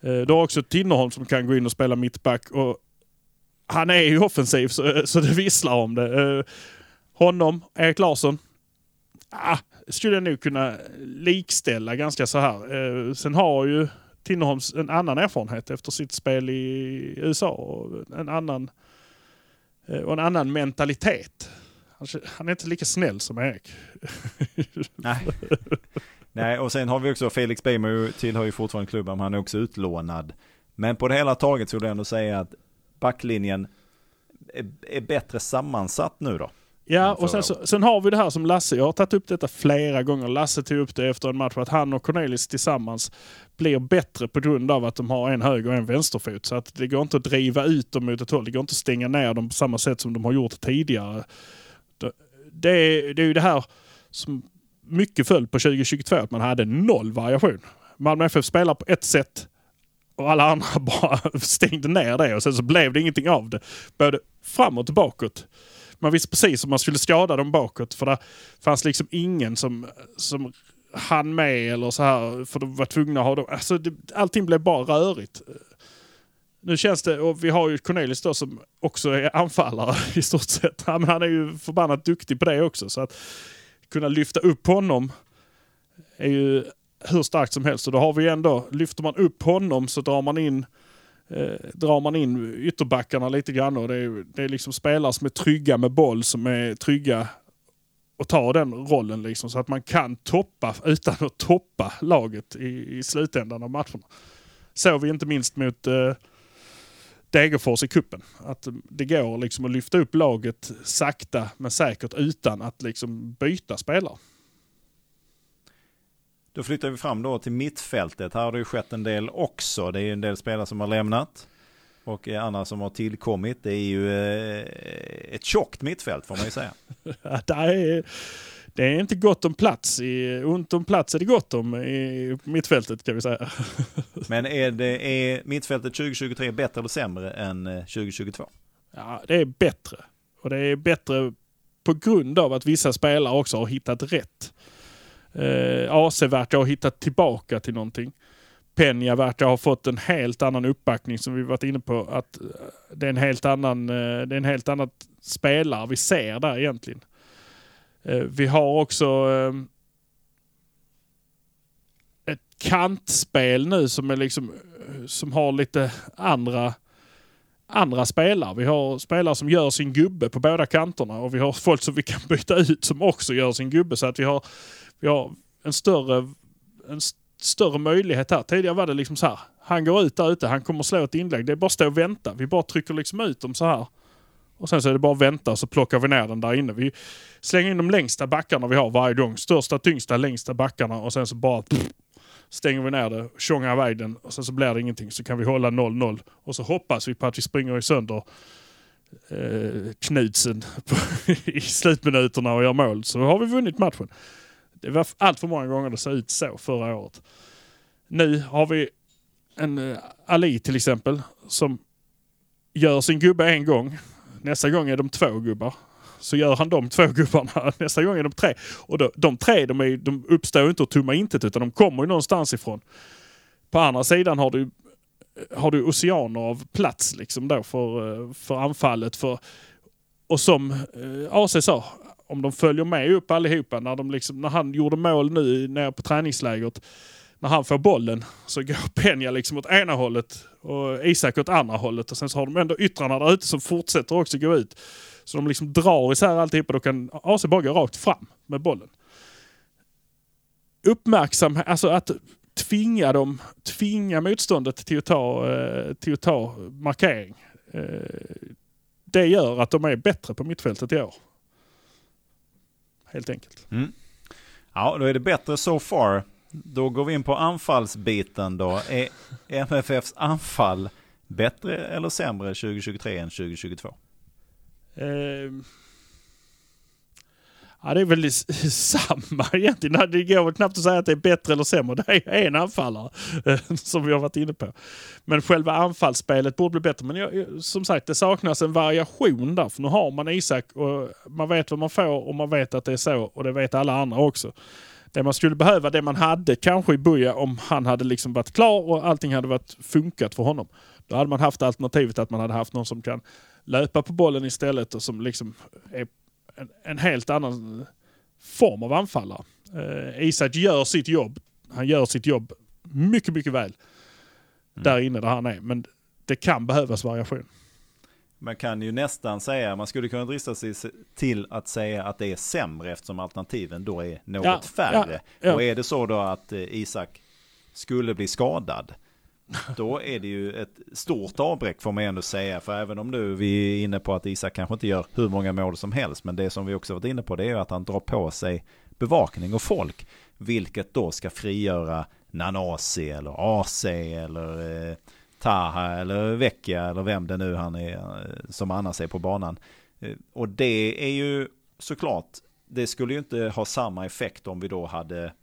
Eh, du har också Tinnerholm som kan gå in och spela mittback. Och han är ju offensiv så, så det visslar om det. Eh, honom, Erik Larsson. Ah, skulle jag nog kunna likställa ganska så här. Eh, sen har ju Tinnerholms en annan erfarenhet efter sitt spel i USA och en annan, eh, och en annan mentalitet. Han, är inte lika snäll som Erik. Nej. Nej, och sen har vi också Felix Beimer tillhör ju fortfarande klubben, men han är också utlånad. Men på det hela taget skulle jag ändå säga att backlinjen är, är bättre sammansatt nu då. Ja, och sen, så, sen har vi det här som Lasse, jag har tagit upp detta flera gånger. Lasse tog upp det efter en match, att han och Cornelis tillsammans blir bättre på grund av att de har en höger och en vänsterfot. Så att det går inte att driva ut dem mot ett håll. Det går inte att stänga ner dem på samma sätt som de har gjort tidigare. Det, det, är, det är ju det här som mycket föll på 2022, att man hade noll variation. Malmö FF spelar på ett sätt och alla andra bara stängde ner det och sen så blev det ingenting av det. Både framåt och bakåt. Man visste precis hur man skulle skada dem bakåt för det fanns liksom ingen som, som hann med eller så här för de var tvungna att ha dem. Alltså det, allting blev bara rörigt. Nu känns det, och vi har ju Cornelis då som också är anfallare i stort sett. Han är ju förbannat duktig på det också. Så att kunna lyfta upp honom är ju hur starkt som helst. Och då har vi ändå, lyfter man upp honom så drar man in eh, drar man in ytterbackarna lite grann. Och det, är, det är liksom spelare som är trygga med boll, som är trygga och ta den rollen liksom, så att man kan toppa utan att toppa laget i, i slutändan av matcherna. Såg vi inte minst mot eh, Degerfors i kuppen. Att det går liksom att lyfta upp laget sakta men säkert utan att liksom byta spelare. Då flyttar vi fram då till mittfältet. Här har det ju skett en del också. Det är ju en del spelare som har lämnat. Och andra som har tillkommit. Det är ju eh, ett tjockt mittfält får man ju säga. Det, är, inte gott om plats. I, ont om plats är det gott om i mittfältet kan vi säga. Men är, det, är mittfältet 2023 bättre eller sämre än eh, 2022? Ja, det är bättre. Och det är bättre på grund av att vissa spelare också har hittat rätt. Eh, AC verkar ha hittat tillbaka till någonting. Penja verkar ha fått en helt annan uppbackning som vi varit inne på. Att eh, det är en helt annan, eh, det är en helt annan spelare vi ser där egentligen. Eh, vi har också eh, ett kantspel nu som är liksom eh, som har lite andra andra spelare. Vi har spelare som gör sin gubbe på båda kanterna och vi har folk som vi kan byta ut som också gör sin gubbe. Så att vi har, vi har en större, en st- större möjlighet här. Tidigare var det liksom så här. Han går ut där ute, han kommer slå ett inlägg. Det är bara att stå och vänta. Vi bara trycker liksom ut dem så här. Och sen så är det bara att vänta och så plockar vi ner den där inne. Vi slänger in de längsta backarna vi har varje gång. Största, tyngsta, längsta backarna och sen så bara pff, stänger vi ner det, tjongar iväg den och sen så blir det ingenting. Så kan vi hålla 0-0 och så hoppas vi på att vi springer sönder eh, Knudsen i slutminuterna och gör mål. Så har vi vunnit matchen. Det var allt för många gånger det såg ut så förra året. Nu har vi en eh, Ali till exempel som gör sin gubbe en gång. Nästa gång är de två gubbar. Så gör han de två gubbarna. Nästa gång är de tre. Och då, de tre de, är, de uppstår ju inte ur tomma intet utan de kommer ju någonstans ifrån. På andra sidan har du, har du oceaner av plats liksom då för, eh, för anfallet. För, och som eh, AC sa, om de följer med upp allihopa när, de liksom, när han gjorde mål nu nere på träningslägret. När han får bollen så går Peña liksom åt ena hållet och Isak åt andra hållet. Och sen så har de ändå yttrarna där ute som fortsätter också gå ut. Så de liksom drar isär alltihopa. Då kan AC bara gå rakt fram med bollen. Uppmärksamhet, alltså att tvinga dem, tvinga motståndet till att ta, eh, till att ta markering. Eh, det gör att de är bättre på mittfältet i år. Helt enkelt. Mm. Ja, då är det bättre so far. Då går vi in på anfallsbiten då. Är MFFs anfall bättre eller sämre 2023 än 2022? Ehm. Ja, det är väl samma egentligen. Det går väl knappt att säga att det är bättre eller sämre. Det är en anfallare ehm, som vi har varit inne på. Men själva anfallsspelet borde bli bättre. Men jag, jag- som sagt, det saknas en variation där. För nu har man Isak och man vet vad man får och man vet att det är så. Och det vet alla andra också. Det man skulle behöva, det man hade kanske i Buja om han hade liksom varit klar och allting hade varit funkat för honom. Då hade man haft alternativet att man hade haft någon som kan löpa på bollen istället och som liksom är en, en helt annan form av anfallare. Eh, Isak gör sitt jobb. Han gör sitt jobb mycket, mycket väl. Där inne där han är. Men det kan behövas variation. Man kan ju nästan säga, man skulle kunna drista sig till att säga att det är sämre eftersom alternativen då är något Ja, färre. ja, ja. Och är det så då att eh, Isak skulle bli skadad, då är det ju ett stort avbräck får man ändå säga. För även om nu vi är inne på att Isak kanske inte gör hur många mål som helst, men det som vi också varit inne på det är ju att han drar på sig bevakning och folk, vilket då ska frigöra Nanasi eller AC eller eh, Taha eller Vecchia eller vem det nu han är eh, som annars är på banan. Eh, och det är ju såklart, det skulle ju inte ha samma effekt om vi då hade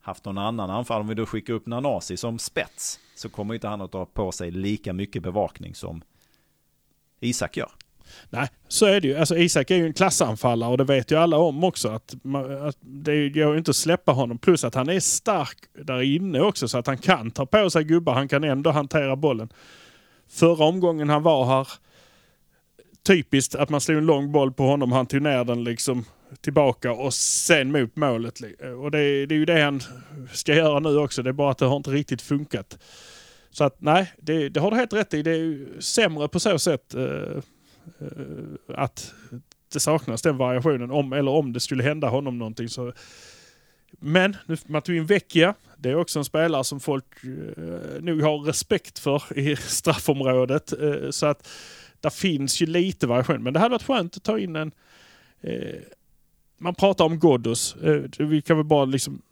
haft någon annan anfall. Om vi då skickar upp Nanasi som spets så kommer inte han att dra på sig lika mycket bevakning som Isak gör. Nej, så är det ju. Alltså Isak är ju en klassanfallare och det vet ju alla om också. Att, man, att det går ju inte att släppa honom. Plus att han är stark där inne också så att han kan ta på sig gubbar. Han kan ändå hantera bollen. Förra omgången han var här, typiskt att man slog en lång boll på honom. Han tog ner den liksom tillbaka och sen mot målet. Och det, det är ju det han ska göra nu också. Det är bara att det har inte riktigt funkat. Så att nej, det, det har du helt rätt i. Det är ju sämre på så sätt. uh, uh, att det saknas den variationen. Om, eller om det skulle hända honom någonting. Så. Men nu, man tog in Vecchia. Det är också en spelare som folk eh, nog har respekt för i straffområdet. Eh, så att där finns ju lite variation. Men det hade varit skönt att ta in en... Eh, man pratar om Ghoddos. Eh, vi kan väl bara liksom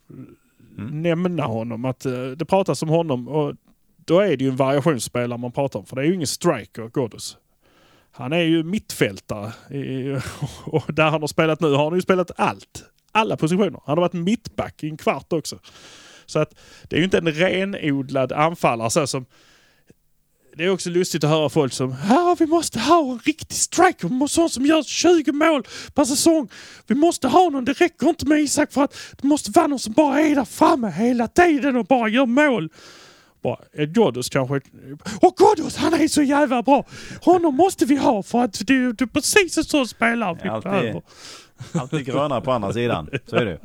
nämna honom. Att eh, Det pratas om honom och då är det ju en variationsspelare man pratar om. För det är ju ingen striker, Ghoddos. Han är ju mittfältare. Och där han har spelat nu har han ju spelat allt. Alla positioner. Han har varit mittback i en kvart också. Så att det är ju inte en renodlad anfallare så som det är också lustigt att höra folk som ja, vi måste ha en riktig striker, en som gör 20 mål per säsong. Vi måste ha någon, det räcker inte med Isak för att det måste vara någon som bara är där framme hela tiden och bara gör mål. Bara, Ghoddos kanske... Och Ghoddos, han är så jävla bra! Honom måste vi ha för att det är precis en sån spelare vi Alltid. behöver. Alltid grönare på andra sidan, så är det.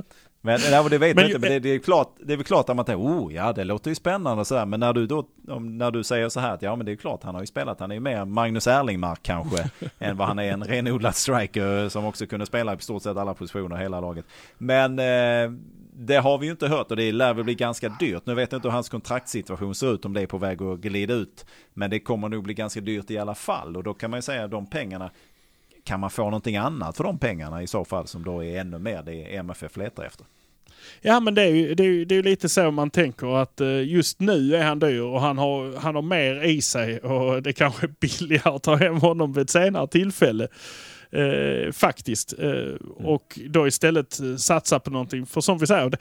Men det, det vet Men inte, men det, det är klart, det är väl klart att man tänker, oh ja det låter ju spännande och sådär. Men när du då, när du säger så här att ja men det är klart han har ju spelat, han är ju mer Magnus Erlingmark kanske, än vad han är en renodlad striker som också kunde spela i stort sett alla positioner, hela laget. Men eh, det har vi ju inte hört och det lär väl bli ganska dyrt. Nu vet jag inte hur hans kontraktssituation ser ut, om det är på väg att glida ut. Men det kommer nog bli ganska dyrt i alla fall och då kan man ju säga att de pengarna kan man få någonting annat för de pengarna i så fall som då är ännu mer det MFF letar efter? Ja men det är ju det är, det är lite så man tänker att eh, just nu är han dyr och han har, han har mer i sig och det kanske är billigare att ta hem honom vid ett senare tillfälle. Eh, faktiskt. Eh, Och då istället eh, satsa på någonting. För som vi säger,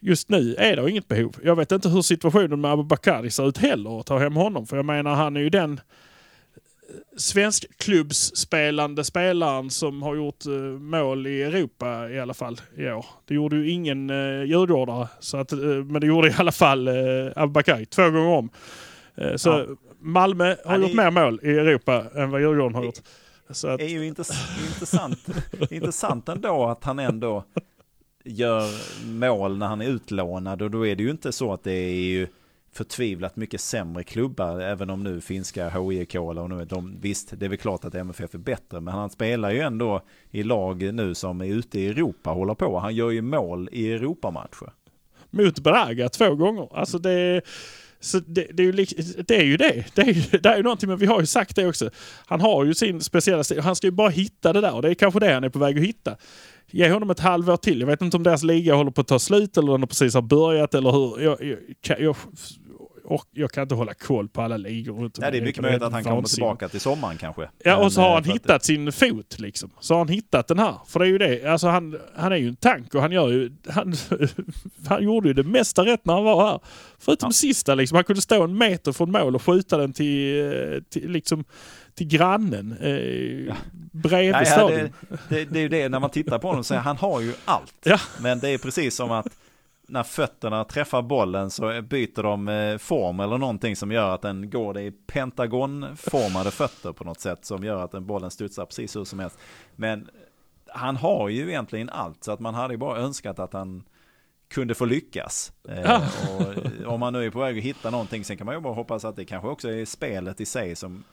just nu är det inget behov. Jag vet inte hur situationen med Abubakari ser ut heller att ta hem honom. För jag menar han är ju den svensk klubbsspelande spelaren som har gjort eh, mål i Europa i alla fall i år. Det gjorde ju ingen uh, djurgårdare, så att, eh, men det gjorde i alla fall uh, Abubakari två gånger om. Eh, så Ja. Malmö har Ja, det- gjort mer mål i Europa än vad Djurgården har gjort. Så att, Det är ju intress- intressant, intressant ändå att han ändå gör mål när han är utlånad och då är det ju inte så att det är ju förtvivlat mycket sämre klubbar även om nu finska HIK eller nu de, visst det är väl klart att MFF är bättre men han spelar ju ändå i lag nu som är ute i Europa och håller på. Han gör ju mål i Europamatcher. mot Braga två gånger. Alltså det, så det, det, är ju, det är ju det. Det är ju, det är ju någonting, men vi har ju sagt det också. Han har ju sin speciella stil. Han ska ju bara hitta det där och det är kanske det han är på väg att hitta. Ge honom ett halvår till. Jag vet inte om deras liga håller på att ta slut eller om den precis har börjat eller hur. Jag, jag, jag, och jag kan inte hålla koll på alla ligor Nej, det är mycket möjligt att han kommer tillbaka till sommaren kanske. Ja, och så har eh, han hittat sin fot liksom. Så har han hittat den här. För det är ju det. Alltså han, han är ju en tank och han gör ju... Han, han gjorde ju det mesta rätt när han var här. Förutom Ja. sista liksom. Han kunde stå en meter från mål och skjuta den till, eh, till, liksom, till grannen. Eh, Bredvid Ja, ja, det, det, det är ju det, när man tittar på honom så han har ju allt. Ja. Men det är precis som att när fötterna träffar bollen så byter de eh, form eller någonting som gör att den går det i pentagonformade fötter på något sätt som gör att den bollen studsar precis hur som helst. Men han har ju egentligen allt så att man hade ju bara önskat att han kunde få lyckas. Eh, och om man nu är på väg att hitta någonting, sen kan man ju bara hoppas att det kanske också är spelet i sig som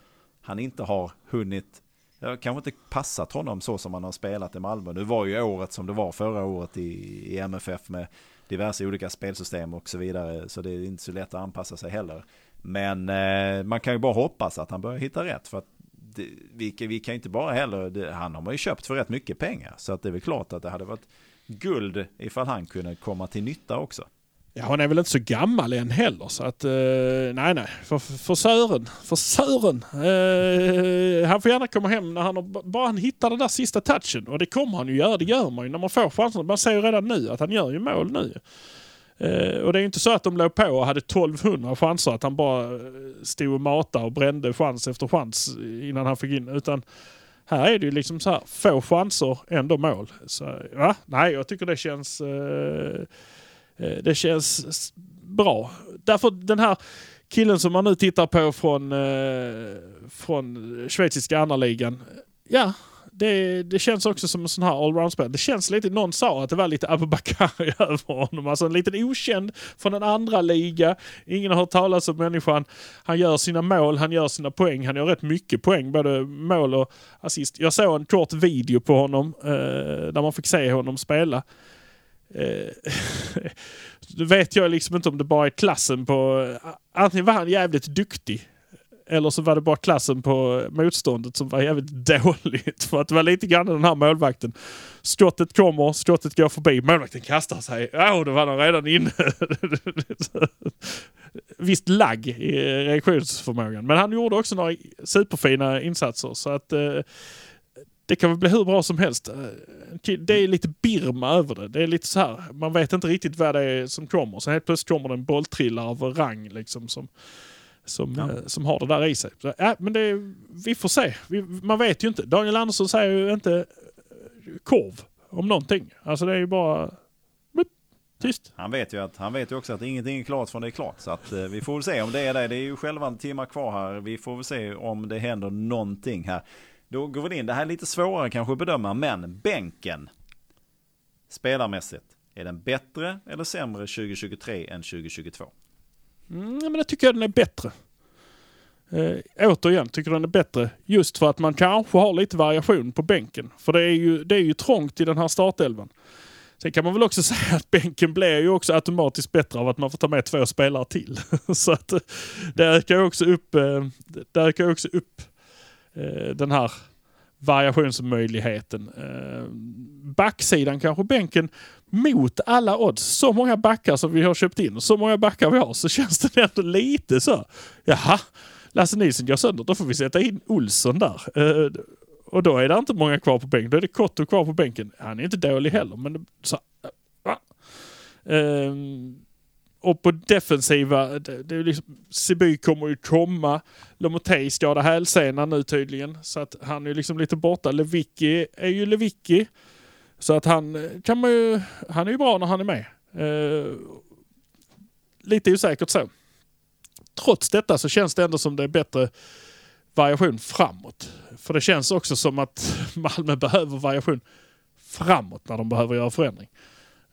han inte har hunnit, har kanske inte passat honom så som han har spelat i Malmö. Nu var ju året som det var förra året i, i MFF med diverse olika spelsystem och så vidare, så det är inte så lätt att anpassa sig heller. Men eh, man kan ju bara hoppas att han börjar hitta rätt, för att det, vi, kan- vi kan inte bara heller, det, han har man ju köpt för rätt mycket pengar, så att det är väl klart att det hade varit guld ifall han kunde komma till nytta också. Ja, hon är väl inte så gammal än heller så att eh, nej nej. För, för Sören. För Sören. Eh, han får gärna komma hem när han har, bara han hittar den där sista touchen. Och det kommer han ju göra. Det gör man ju när man får chansen. Man ser ju redan nu att han gör ju mål nu. Eh, och det är ju inte så att de låg på och hade 1200 chanser. Att han bara eh, stod och matade och brände chans efter chans innan han fick in. Utan här är det ju liksom så här. Få chanser, ändå mål. Så, ja, nej, jag tycker det känns... Eh, Eh, det känns bra. Därför den här killen som man nu tittar på från, eh, från schweiziska andra ligan. Ja, det, det känns också som en sån här allround-spel. Det känns lite, någon sa att det var lite Abubakari över honom. Alltså en liten okänd från en andra liga. Ingen har hört talas om människan. Han gör sina mål, han gör sina poäng. Han gör rätt mycket poäng, både mål och assist. Jag såg en kort video på honom eh, där man fick se honom spela. Eh, Nu vet jag liksom inte om det bara är klassen på... Eh, antingen var han jävligt duktig. Eller så var det bara klassen på motståndet som var jävligt dåligt. För att det var lite grann den här målvakten. Skottet kommer, skottet går förbi, målvakten kastar sig. Ja, då var han redan inne. Visst lagg i reaktionsförmågan. Men han gjorde också några superfina insatser. Så att eh, det kan väl bli hur bra som helst. Eh, Det är lite Birma över det. Det är lite så här. Man vet inte riktigt vad det är som kommer. Sen helt plötsligt kommer det en bolltrillare av rang liksom som, som, Ja. eh, som har det där i sig. Så, ja, men det, vi får se. Vi, man vet ju inte. Daniel Andersson säger ju inte eh, korv om någonting. Alltså det är ju bara tyst. Han vet ju, att, han vet ju också att ingenting är klart förrän det är klart. Så att, eh, vi får väl se om det är det. Det är ju själva timmar kvar här. Vi får väl se om det händer någonting här. Då går vi in. Det här är lite svårare kanske att bedöma, men bänken. Spelarmässigt. Är den bättre eller sämre 2023 än 2022? Mm, men det tycker jag den är bättre. Eh, återigen, tycker den är bättre just för att man kanske har lite variation på bänken. För det är ju, det är ju trångt i den här startelvan. Sen kan man väl också säga att bänken blir ju också automatiskt bättre av att man får ta med två spelare till. Så att eh, det ökar ju också upp, eh, det ökar också upp eh, Eh, den här variationsmöjligheten. Eh, backsidan kanske bänken mot alla odds. Så många backar som vi har köpt in och så många backar vi har så känns det ändå lite så. Jaha, Lasse Nilsson går sönder. Då får vi sätta in Olsson där. Eh, och då är det inte många kvar på bänken. Då är det Kotto kvar på bänken. Han är inte dålig heller, men så, va? Ehm, och på defensiva, det, det är liksom, Siby kommer ju komma. Lomotey skadar hälsenan nu tydligen. Så att han är liksom lite borta. Lewicki är ju Lewicki. Så att han eh, kan man ju, han är ju bra när han är med. Eh, lite osäkert så. Trots detta så känns det ändå som det är bättre variation framåt. För det känns också som att Malmö behöver variation framåt när de behöver göra förändring.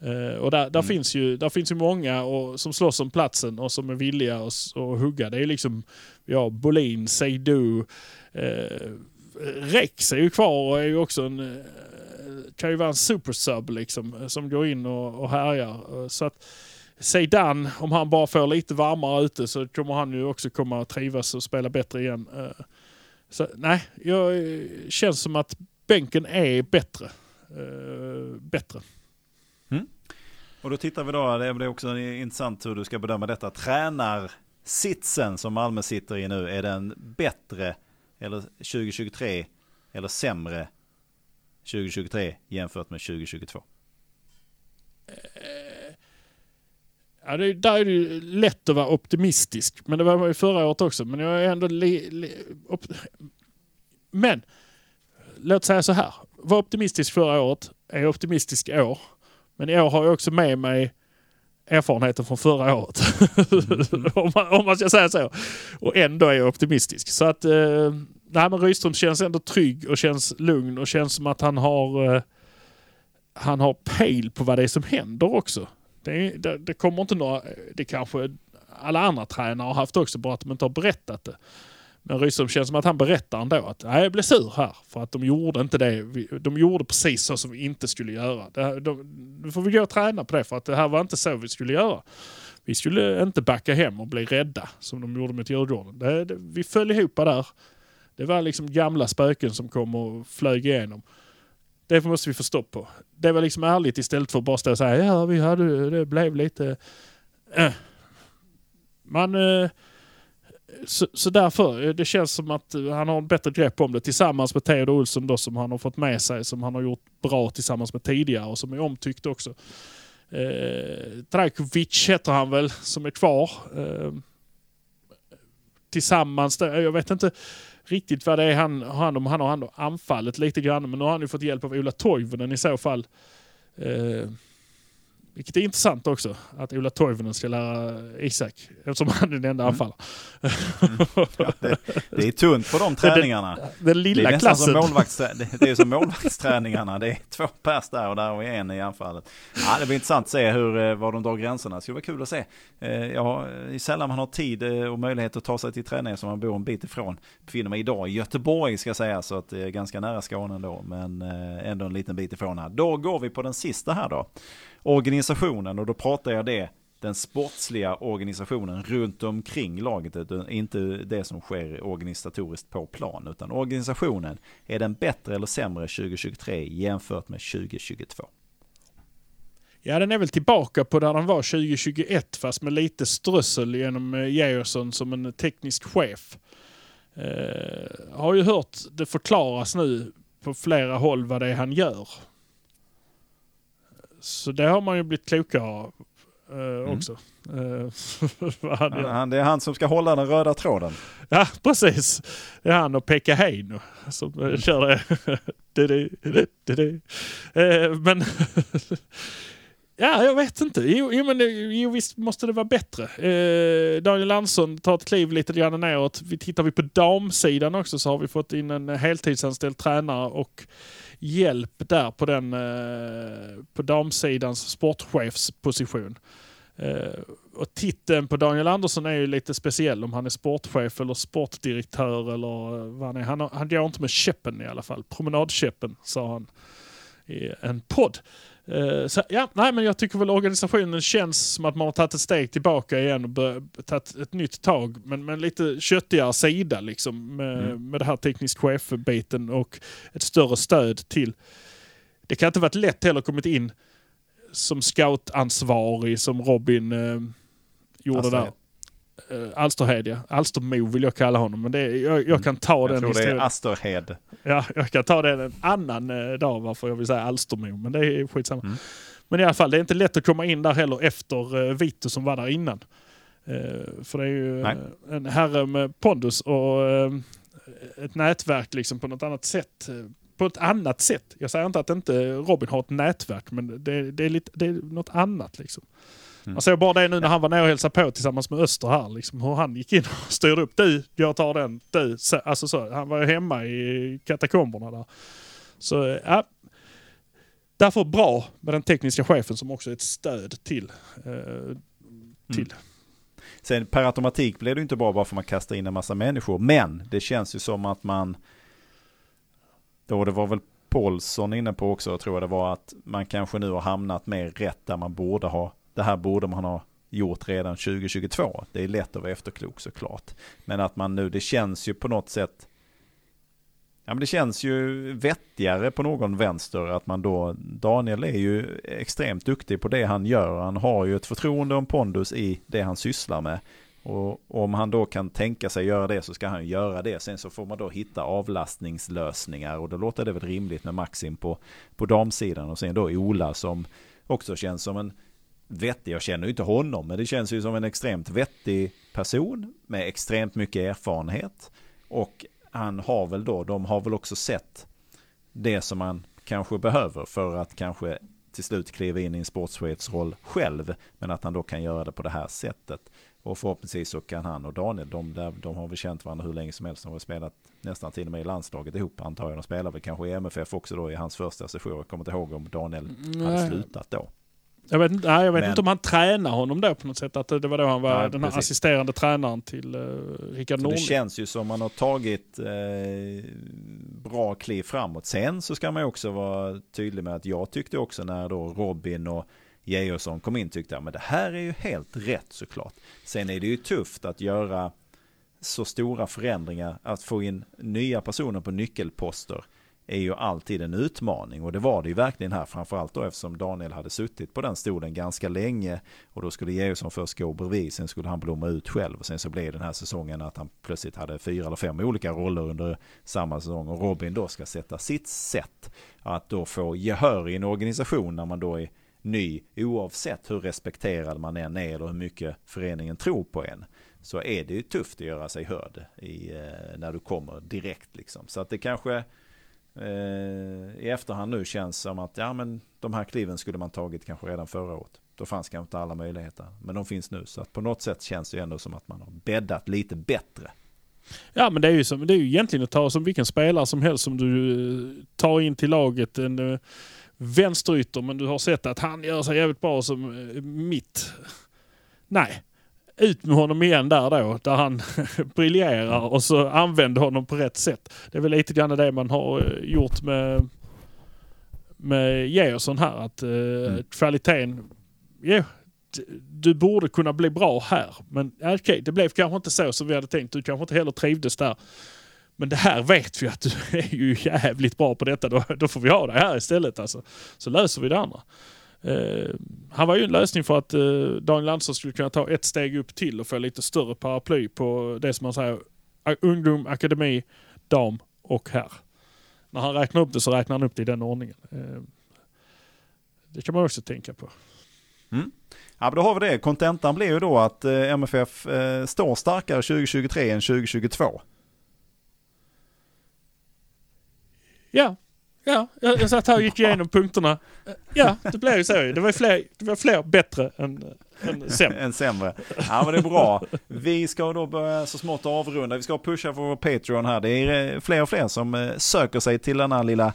Eh, och där, där, Mm. finns ju, där finns ju många och, som slåss om platsen och som är villiga att hugga. Det är liksom ja, Bolin, Seidu, eh, Rex är ju kvar och är ju också en, eh, kan ju vara en supersub liksom, eh, som går in och, och härjar. Så att Zeidan, om han bara får lite varmare ute så kommer han ju också komma att trivas och spela bättre igen. Så nej, jag känns som att bänken är bättre. Bättre. Och då tittar vi då, det blir också intressant hur du ska bedöma detta. Tränarsitsen som Malmö sitter i nu, är den bättre eller 2023 eller sämre 2023 jämfört med 2022? Eh, ja, det, där är det ju lätt att vara optimistisk. Men det var man ju förra året också. Men jag är ändå... Li, li, op, men, låt säga så här. Var optimistisk förra året, är optimistisk i år. Men i år har jag också med mig erfarenheten från förra året. om, man, om man ska säga så. Och ändå är jag optimistisk. Så att... Eh, nej, men Rydström känns ändå trygg och känns lugn och känns som att han har... Eh, han har pejl på vad det är som händer också. Det, det, det kommer inte några, det kanske alla andra tränare har haft också, bara att de inte har berättat det. Men Rydström känns som att han berättar ändå att Nej, jag blev sur här för att de gjorde inte det. De gjorde precis så som vi inte skulle göra. Det, här- de, nu får vi gå och träna på det för att det här var inte så vi skulle göra. Vi skulle inte backa hem och bli rädda som de gjorde mot Djurgården. Det, det, vi föll ihop där. Det var liksom gamla spöken som kom och flög igenom. Det måste vi få stopp på. Det var liksom ärligt istället för att bara stå och säga ja, vi hade, det blev lite... Eh. Äh. Man... Äh, eh, så, så därför, eh, det känns som att eh, han har en bättre grepp om det tillsammans med Theodor Olsson då som han har fått med sig, som han har gjort bra tillsammans med tidigare och som är omtyckt också. Eh, Trajkovic heter han väl, som är kvar. Eh, tillsammans, där, jag vet inte riktigt vad det är han har hand om. Han har hand om anfallet lite grann, men nu har han ju fått hjälp av Ola Toivonen i så fall. Eh, vilket är intressant också, att Ola Toivonen ska lära Isak, eftersom han är den enda anfallaren. Det är tunt på de träningarna. Den Det är lilla nästan som klassen. målvakts, det det är som målvaktsträningarna. Det är två pers där och där och en i anfallet. Ja, det blir intressant att se hur, eh, var de drar gränserna. Det skulle vara kul att se. Eh, Ja, det är sällan man har tid eh, och möjlighet att ta sig till träningar som man bor en bit ifrån. Befinner mig idag i Göteborg ska jag säga, så att det är ganska nära Skåne ändå. Men ändå en liten bit ifrån här. Då går vi på den sista här då. Organisationen, och då pratar jag det den sportsliga organisationen runt omkring laget, utan inte det som sker organisatoriskt på plan, utan organisationen, är den bättre eller sämre 2023 jämfört med 2022? Ja, den är väl tillbaka på där den var 2021 fast med lite strössel genom eh, Georgsson som en teknisk chef. Eh, har ju hört det förklaras nu på flera håll vad det är han gör. Så det har man ju blivit klokare av eh, också. Eh, vad han. Han, det är han som ska hålla den röda tråden. Ja, precis. Det är han och Pekka Heino som mm. kör det. det, det, det. Eh, men... ja, jag vet inte. Jo, jo, men jo, visst måste det vara bättre. Eh, Daniel Andersson tar ett kliv lite grann neråt. Vi tittar vi på damsidan också så har vi fått in en heltidsanställd tränare och hjälp där på den eh, på damsidans sportchefsposition. Eh, och titeln på Daniel Andersson är ju lite speciell om han är sportchef eller sportdirektör eller vad han är. Han, han går inte med käppen i alla fall. Promenadkäppen sa han i en podd. Eh, så, ja, nej, men jag tycker väl organisationen känns som att man har tagit ett steg tillbaka igen och tagit ett nytt tag. Men med en lite köttigare sida liksom med, Mm. med det här teknisk chef-biten och ett större stöd till. Det kan inte varit lätt heller kommit in som scoutansvarig som Robin eh, gjorde Alsterhed. där. Uh, Alsterhed ja. Alstermo vill jag kalla honom. Men det, är- jag, jag kan ta Jag den tror det historien. är Asterhed. Ja, jag kan ta den en annan eh, dag varför jag vill säga Alstermo. Men det är skitsamma. Mm. Men i alla fall, det är inte lätt att komma in där heller efter uh, Vito som var där innan. Eh, för det är ju Nej. en herre med pondus och ett nätverk liksom på något annat sätt. På ett annat sätt. Jag säger inte att inte Robin har ett nätverk, men det, det, är, lite, det är något annat. Liksom. Mm. Alltså, man såg bara det nu när han var nere och hälsade på tillsammans med Öster här. Liksom, hur han gick in och styrde upp. Du, jag tar den. Du. Alltså så, han var ju hemma i katakomberna där. Så ja, därför bra med den tekniska chefen som också är ett stöd till. Eh, till. Mm. Sen per automatik blir det ju inte bra bara för att man kastar in en massa människor. Men det känns ju som att man, då det var väl Paulsson inne på också, tror jag det var, att man kanske nu har hamnat mer rätt där man borde ha, det här borde man ha gjort redan 2022. Det är lätt att vara efterklok såklart. Men att man nu, det känns ju på något sätt, ja men det känns ju vettigare på någon vänster att man då, Daniel är ju extremt duktig på det han gör. Han har ju ett förtroende och pondus i det han sysslar med. Och om han då kan tänka sig göra det så ska han göra det. Sen så får man då hitta avlastningslösningar och då låter det väl rimligt med Maxim på, på damsidan och sen då Ola som också känns som en vettig, jag känner ju inte honom, men det känns ju som en extremt vettig person med extremt mycket erfarenhet. Och han har väl då, de har väl också sett det som man kanske behöver för att kanske till slut kliva in i en sportchefsroll själv. Men att han då kan göra det på det här sättet. Och förhoppningsvis så kan han och Daniel, de, de har väl känt varandra hur länge som helst. De har spelat nästan till och med i landslaget ihop antar jag. De spelar väl kanske i MFF också då i hans första session. Jag kommer inte ihåg om Daniel hade Nej. slutat då. Jag vet, inte, nej, jag vet Men- inte om han tränar honom då på något sätt. Att det var då han var Ja, den assisterande tränaren till uh, Rickard Så det Norling. känns ju som man har tagit eh, bra kliv framåt. Sen så ska man ju också vara tydlig med att jag tyckte också när då Robin och Georgsson kom in tyckte jag men det här är ju helt rätt såklart. Sen är det ju tufft att göra så stora förändringar. Att få in nya personer på nyckelposter är ju alltid en utmaning. Och det var det ju verkligen här framförallt då eftersom Daniel hade suttit på den stolen ganska länge. Och då skulle Georgsson först gå bredvid sen skulle han blomma ut själv. Och sen så blev den här säsongen att han plötsligt hade fyra eller fem olika roller under samma säsong. Och Robin då ska sätta sitt sätt att då få gehör i en organisation när man då är ny oavsett hur respekterad man än är eller hur mycket föreningen tror på en. Så är det ju tufft att göra sig hörd i, eh, när du kommer direkt liksom. Så att det kanske Eh, i efterhand nu känns som att ja, men de här kliven skulle man tagit kanske redan förra året. Då fanns kanske inte alla möjligheter. Men de finns nu. Så att på något sätt känns det ändå som att man har bäddat lite bättre. Ja men det är, ju som, det är ju egentligen att ta som vilken spelare som helst som du eh, tar in till laget. En eh, vänsterytter men du har sett att han gör sig jävligt bra som mitt. Nej. Ut med honom igen där då, där han briljerar och så använder honom på rätt sätt. Det är väl lite grann det man har eh, gjort med, med Georgsson här. Att uh, kvaliteten, jo, d- du borde kunna bli bra här. Men okej, det blev kanske inte så som vi hade tänkt. Du kanske inte heller trivdes där. Men det här vet vi att du är ju jävligt bra på detta. Då, då får vi ha det här istället. Alltså. Så löser vi det andra. Eh, han var ju en lösning för att eh, Daniel Andersson skulle kunna ta ett steg upp till och få lite större paraply på det som man säger ungdom, akademi, dam och herr. När han räknar upp det så räknar han upp det i den ordningen. Eh, det kan man också tänka på. Ja, men då har vi det. Kontentan blir ju då att MFF står starkare 2023 än 2022. Ja, ja jag, jag satt här och gick igenom punkterna. Ja, det blev ju så. Det var, fler, det var fler bättre än, än sämre. än sämre. Ja men det är bra. Vi ska då börja så smått avrunda. Vi ska pusha för vår Patreon här. Det är eh, fler och fler som eh, söker sig till denna lilla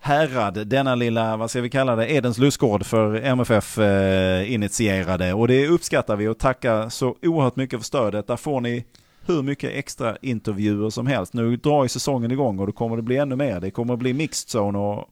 härad, denna lilla, vad ska vi kalla det, Edens lustgård för MFF-initierade. Eh, och det uppskattar vi och tackar så oerhört mycket för stödet. Där får ni hur mycket extra intervjuer som helst. Nu drar ju säsongen igång och då kommer det bli ännu mer. Det kommer att bli mixed zone och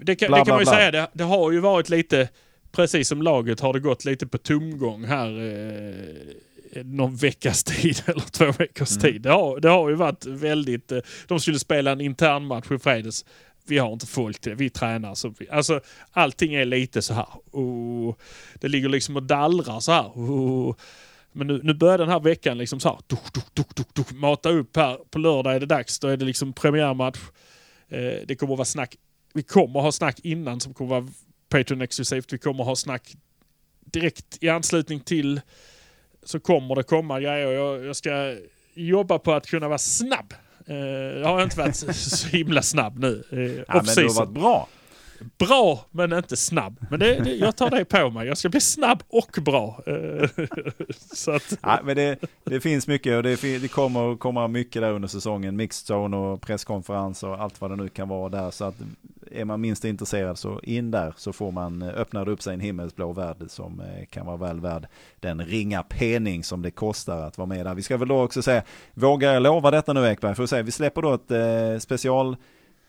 Det kan, Bla, det kan bla, man ju bla. säga. Det, det har ju varit lite, precis som laget har det gått lite på tomgång här eh, någon veckas tid eller två veckors Mm. tid. Det har, det har ju varit väldigt... Eh, de skulle spela en intern match i fredags. Vi har inte folk till det. Vi tränar. Så vi, alltså, allting är lite så här. Oh, det ligger liksom och dallrar så här. Oh. Men nu, nu börjar den här veckan liksom så här. Duk, duk, duk, duk, mata upp här. På lördag är det dags. Då är det liksom premiärmatch. Eh, det kommer att vara snack. Vi kommer ha snack innan som kommer att vara Patreon-exklusivt. Vi kommer ha snack direkt i anslutning till så kommer det komma grejer. Jag, jag ska jobba på att kunna vara snabb. Eh, jag har inte varit så- himla snabb nu. Eh, ja, men det har varit bra. Bra men inte snabb. Men det, det, jag tar det på mig. Jag ska bli snabb och bra. Eh, så att, Ja, men det, det finns mycket och det, det kommer komma mycket där under säsongen. Mixed zone och presskonferens och allt vad det nu kan vara där. Så att är man minst intresserad så in där så får man eh, öppna upp sig en himmelsblå värld som eh, kan vara väl värd den ringa pening som det kostar att vara med där. Vi ska väl då också säga, vågar jag lova detta nu Ekberg? För att säga, vi släpper då ett eh, special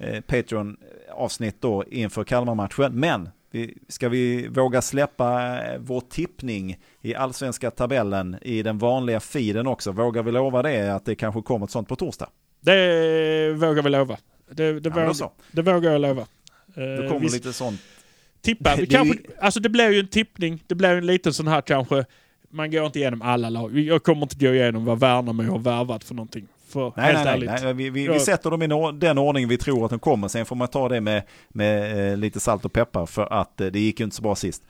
eh, Patreon-avsnitt då inför Kalmar-matchen. Men vi, ska vi våga släppa eh, vår tippning i allsvenska tabellen i den vanliga feeden också? Vågar vi lova det att det kanske kommer ett sånt på torsdag? det vågar vi lova. Det, det, Ja, vågar, så. det vågar jag lova. Då Eh, kommer vi lite sånt. tippa. Det kanske, ju- alltså det blir ju en tippning. Det blir en liten sån här kanske. Man går inte igenom alla lag. Jag kommer inte gå igenom vad Värnamo har värvat för någonting. För Nej, helt nej, nej, ärligt. nej. Vi, vi, vi sätter dem i den ordning vi tror att de kommer. Sen får man ta det med, med eh, lite salt och peppar för att eh, det gick ju inte så bra sist.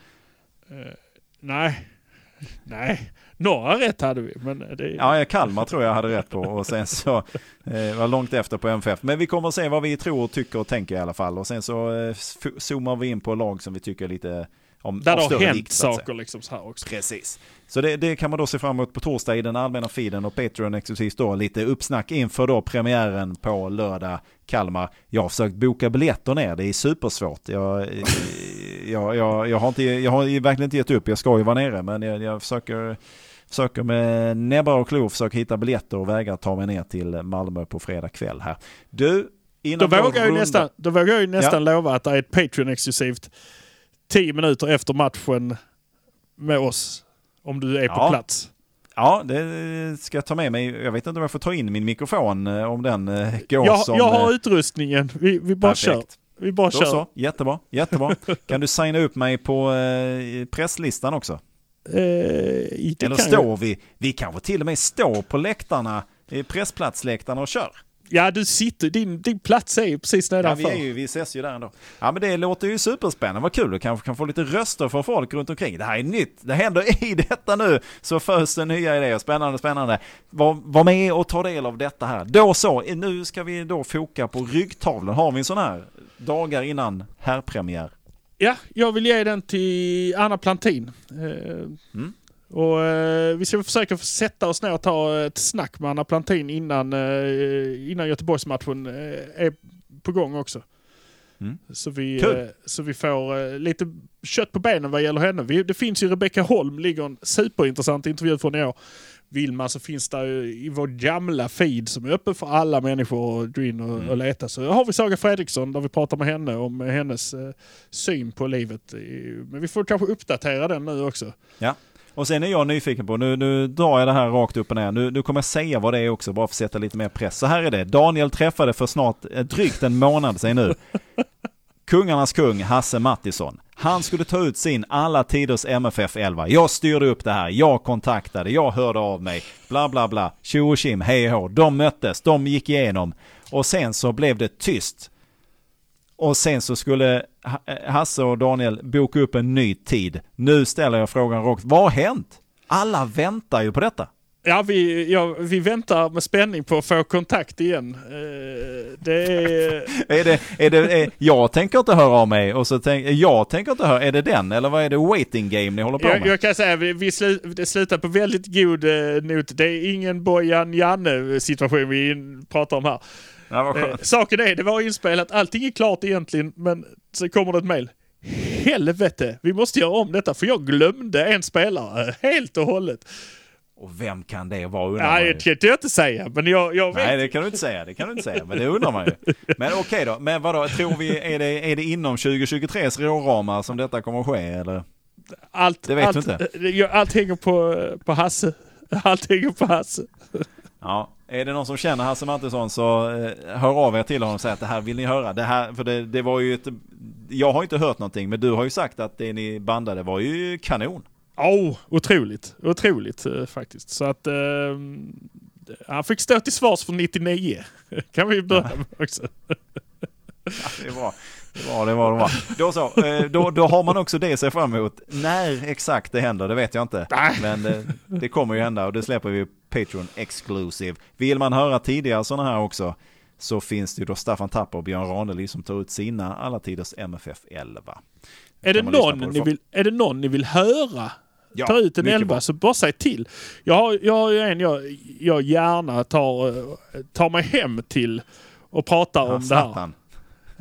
Eh, nej. Nej. Några rätt hade vi. Men det, Ja, Kalmar tror jag hade rätt på och sen så eh, var långt efter på MFF. Men vi kommer att se vad vi tror, tycker och tänker i alla fall. Och sen så eh, zoomar vi in på lag som vi tycker är lite om, Där det har hänt vikt, saker liksom så här också. Precis. Så det, det kan man då se fram emot på torsdag i den allmänna feeden och Patreon exklusivt då. Lite uppsnack inför då premiären på lördag Kalmar. Jag har försökt boka biljetter ner, det är supersvårt. Jag, jag, jag, jag, har, inte, jag har verkligen inte gett upp, jag ska ju vara nere men jag, jag försöker, försöker med näbbar och klor försöka hitta biljetter och vägar ta mig ner till Malmö på fredag kväll här. Du, Då innan vi vågar, rundar- nästan, då vågar jag ju nästan lova att det är ett Patreon-exklusivt 10 minuter efter matchen med oss. Om du är på Ja. plats. Ja, det ska jag ta med mig. Jag vet inte om jag får ta in min mikrofon eh, om den eh, går Jag, som... jag har eh, utrustningen. Vi, vi bara kör. perfekt. Vi bara Då kör. så, jättebra, jättebra. Kan du signa upp mig på presslistan också? Eh, Eller står jag. vi, vi kanske till och med står på läktarna, pressplatsläktarna och kör. Ja, du sitter, din, din plats är ju precis Ja, nedanför. vi, är ju, vi ses ju där ändå. Ja, men det låter ju superspännande. Vad kul, du kanske kan få lite röster från folk runt omkring. Det här är nytt. Det händer i detta nu. Så förs det nya idéer. Spännande, spännande. Var, var med och ta del av detta här. Då så, nu ska vi då foka på ryggtavlan. Har vi en sån här dagar innan herrpremiär? Ja, jag vill ge den till Anna Plantin. Eh, Mm. Och eh, vi ska försöka sätta oss ner och ta ett snack med Anna Plantin innan, eh, innan Göteborgsmatchen eh, är på gång också. Mm. Så, vi, Kul. eh, så vi får eh, lite kött på benen vad gäller henne. Vi, det finns ju Rebecka Holm, ligger en superintressant intervju från i år. Vill man så finns det i vår gamla feed som är öppen för alla människor att gå in och, Mm. och leta. Så har vi Saga Fredriksson där vi pratar med henne om hennes eh, syn på livet. Men vi får kanske uppdatera den nu också. Och sen är jag nyfiken på, nu, nu drar jag det här rakt upp och ner. Nu, nu kommer jag säga vad det är också, bara för att sätta lite mer press. Så här är det. Daniel träffade för snart eh, drygt en månad sedan nu kungarnas kung Hasse Mattisson. Han skulle ta ut sin alla tiders MFF 11. Jag styrde upp det här, jag kontaktade, jag hörde av mig, bla bla bla, tjo och tjim, hej och. De möttes, de gick igenom och sen så blev det tyst. Och sen så skulle Ha- Hasse och Daniel boka upp en ny tid. Nu ställer jag frågan rakt, vad har hänt? Alla väntar ju på detta. Ja, vi, ja, vi väntar med spänning på att få kontakt igen. Eh, det är... Är det, är det, är, jag tänker inte höra av mig och så tänk, jag tänker inte höra, är det den eller vad är det waiting game ni håller på Jag, med? jag kan säga vi, vi slu, det slutar på väldigt god eh, not. Det är ingen Bojan-Janne situation vi pratar om här. Ja, Eh, saken är, det var inspelat, allting är klart egentligen, men så kommer det ett mail. Helvete, vi måste göra om detta för jag glömde en spelare helt och hållet. Och vem kan det vara undrar Nej, det kan jag inte säga, men jag, jag vet. Nej det kan du inte säga, det kan du inte säga, men det undrar man ju. Men okej då, men vadå, tror vi, är det, är det inom 2023s råramar som detta kommer att ske eller? allt, det vet allt, du inte. eh, Allt hänger på, på Hasse. Allt hänger på Hasse. Ja, är det någon som känner Hasse Mattisson så eh, hör av er till honom och säg att det här vill ni höra. Det här, för det, det var ju ett, jag har inte hört någonting, men du har ju sagt att det ni bandade var ju kanon. Oh, otroligt. Otroligt eh, faktiskt. Så att eh, han fick stå till svars för 99. kan vi börja med också. Ja, det var det var det var det var. Då så, eh, då, då har man också det se fram emot. När exakt det händer, det vet jag inte. Men eh, det kommer ju hända och det släpper vi Patreon exclusive. Vill man höra tidigare sådana här också så finns det ju då Staffan Tapper och Björn Ranelid som tar ut sina alla tiders MFF 11. Är det, någon det ni vill, är det någon ni vill höra? Ja, Ta ut en mycket 11 bra. så bara säg till. Jag har, jag har ju en jag, jag gärna tar, eh, tar mig hem till och pratar Ja, om det här.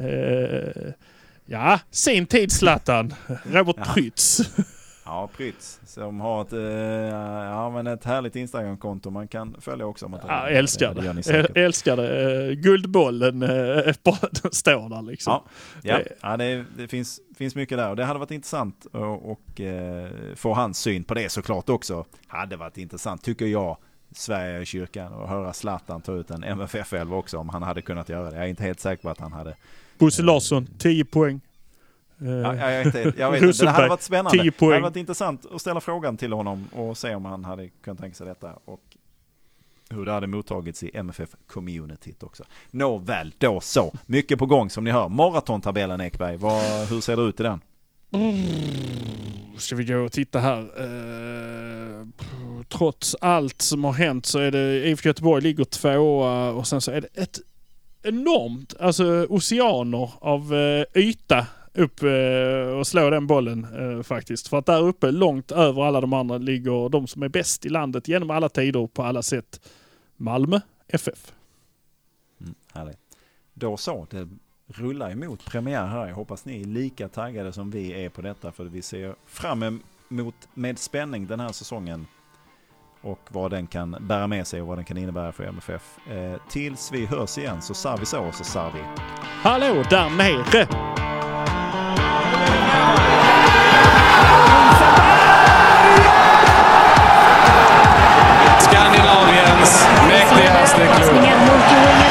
Eh, ja, sin tid Zlatan. Robert Ja. Prytz. Ja, Prytz som har ett, eh, ja, men ett härligt Instagramkonto man kan följa också. Om man Ja, älskar det. det. älskar det. Eh, Guldbollen står där liksom. Ja, ja. Det- ja det, det finns, finns mycket där och det hade varit intressant att och, eh, få hans syn på det såklart också. Hade varit intressant tycker jag, Sverige i kyrkan och höra Zlatan ta ut en MFF 11 också om han hade kunnat göra det. Jag är inte helt säker på att han hade. Bosse Larsson, 10 poäng. Eh, Ja, jag, vet, inte, jag vet inte, det hade varit spännande. 10 Det poäng. hade varit intressant att ställa frågan till honom och se om han hade kunnat tänka sig detta. Och hur det hade mottagits i MFF-communityt också. Nåväl, då så. Mycket på gång som ni hör. Maratontabellen Ekberg, vad, hur ser det ut i den? Ska vi gå och titta här. Eh, trots allt som har hänt så är det IFK Göteborg ligger tvåa och sen så är det ett enormt, alltså oceaner av eh, yta upp eh, och slå den bollen eh, faktiskt. För att där uppe, långt över alla de andra, ligger de som är bäst i landet genom alla tider på alla sätt. Malmö FF. Mm, härligt. Då så, det rullar emot premiär här. Jag hoppas ni är lika taggade som vi är på detta. För vi ser fram emot med spänning den här säsongen och vad den kan bära med sig och vad den kan innebära för MFF. Eh, tills vi hörs igen, så sa vi så, så sa vi. Hallå där nere! Skandinaviens mäktigaste klubb.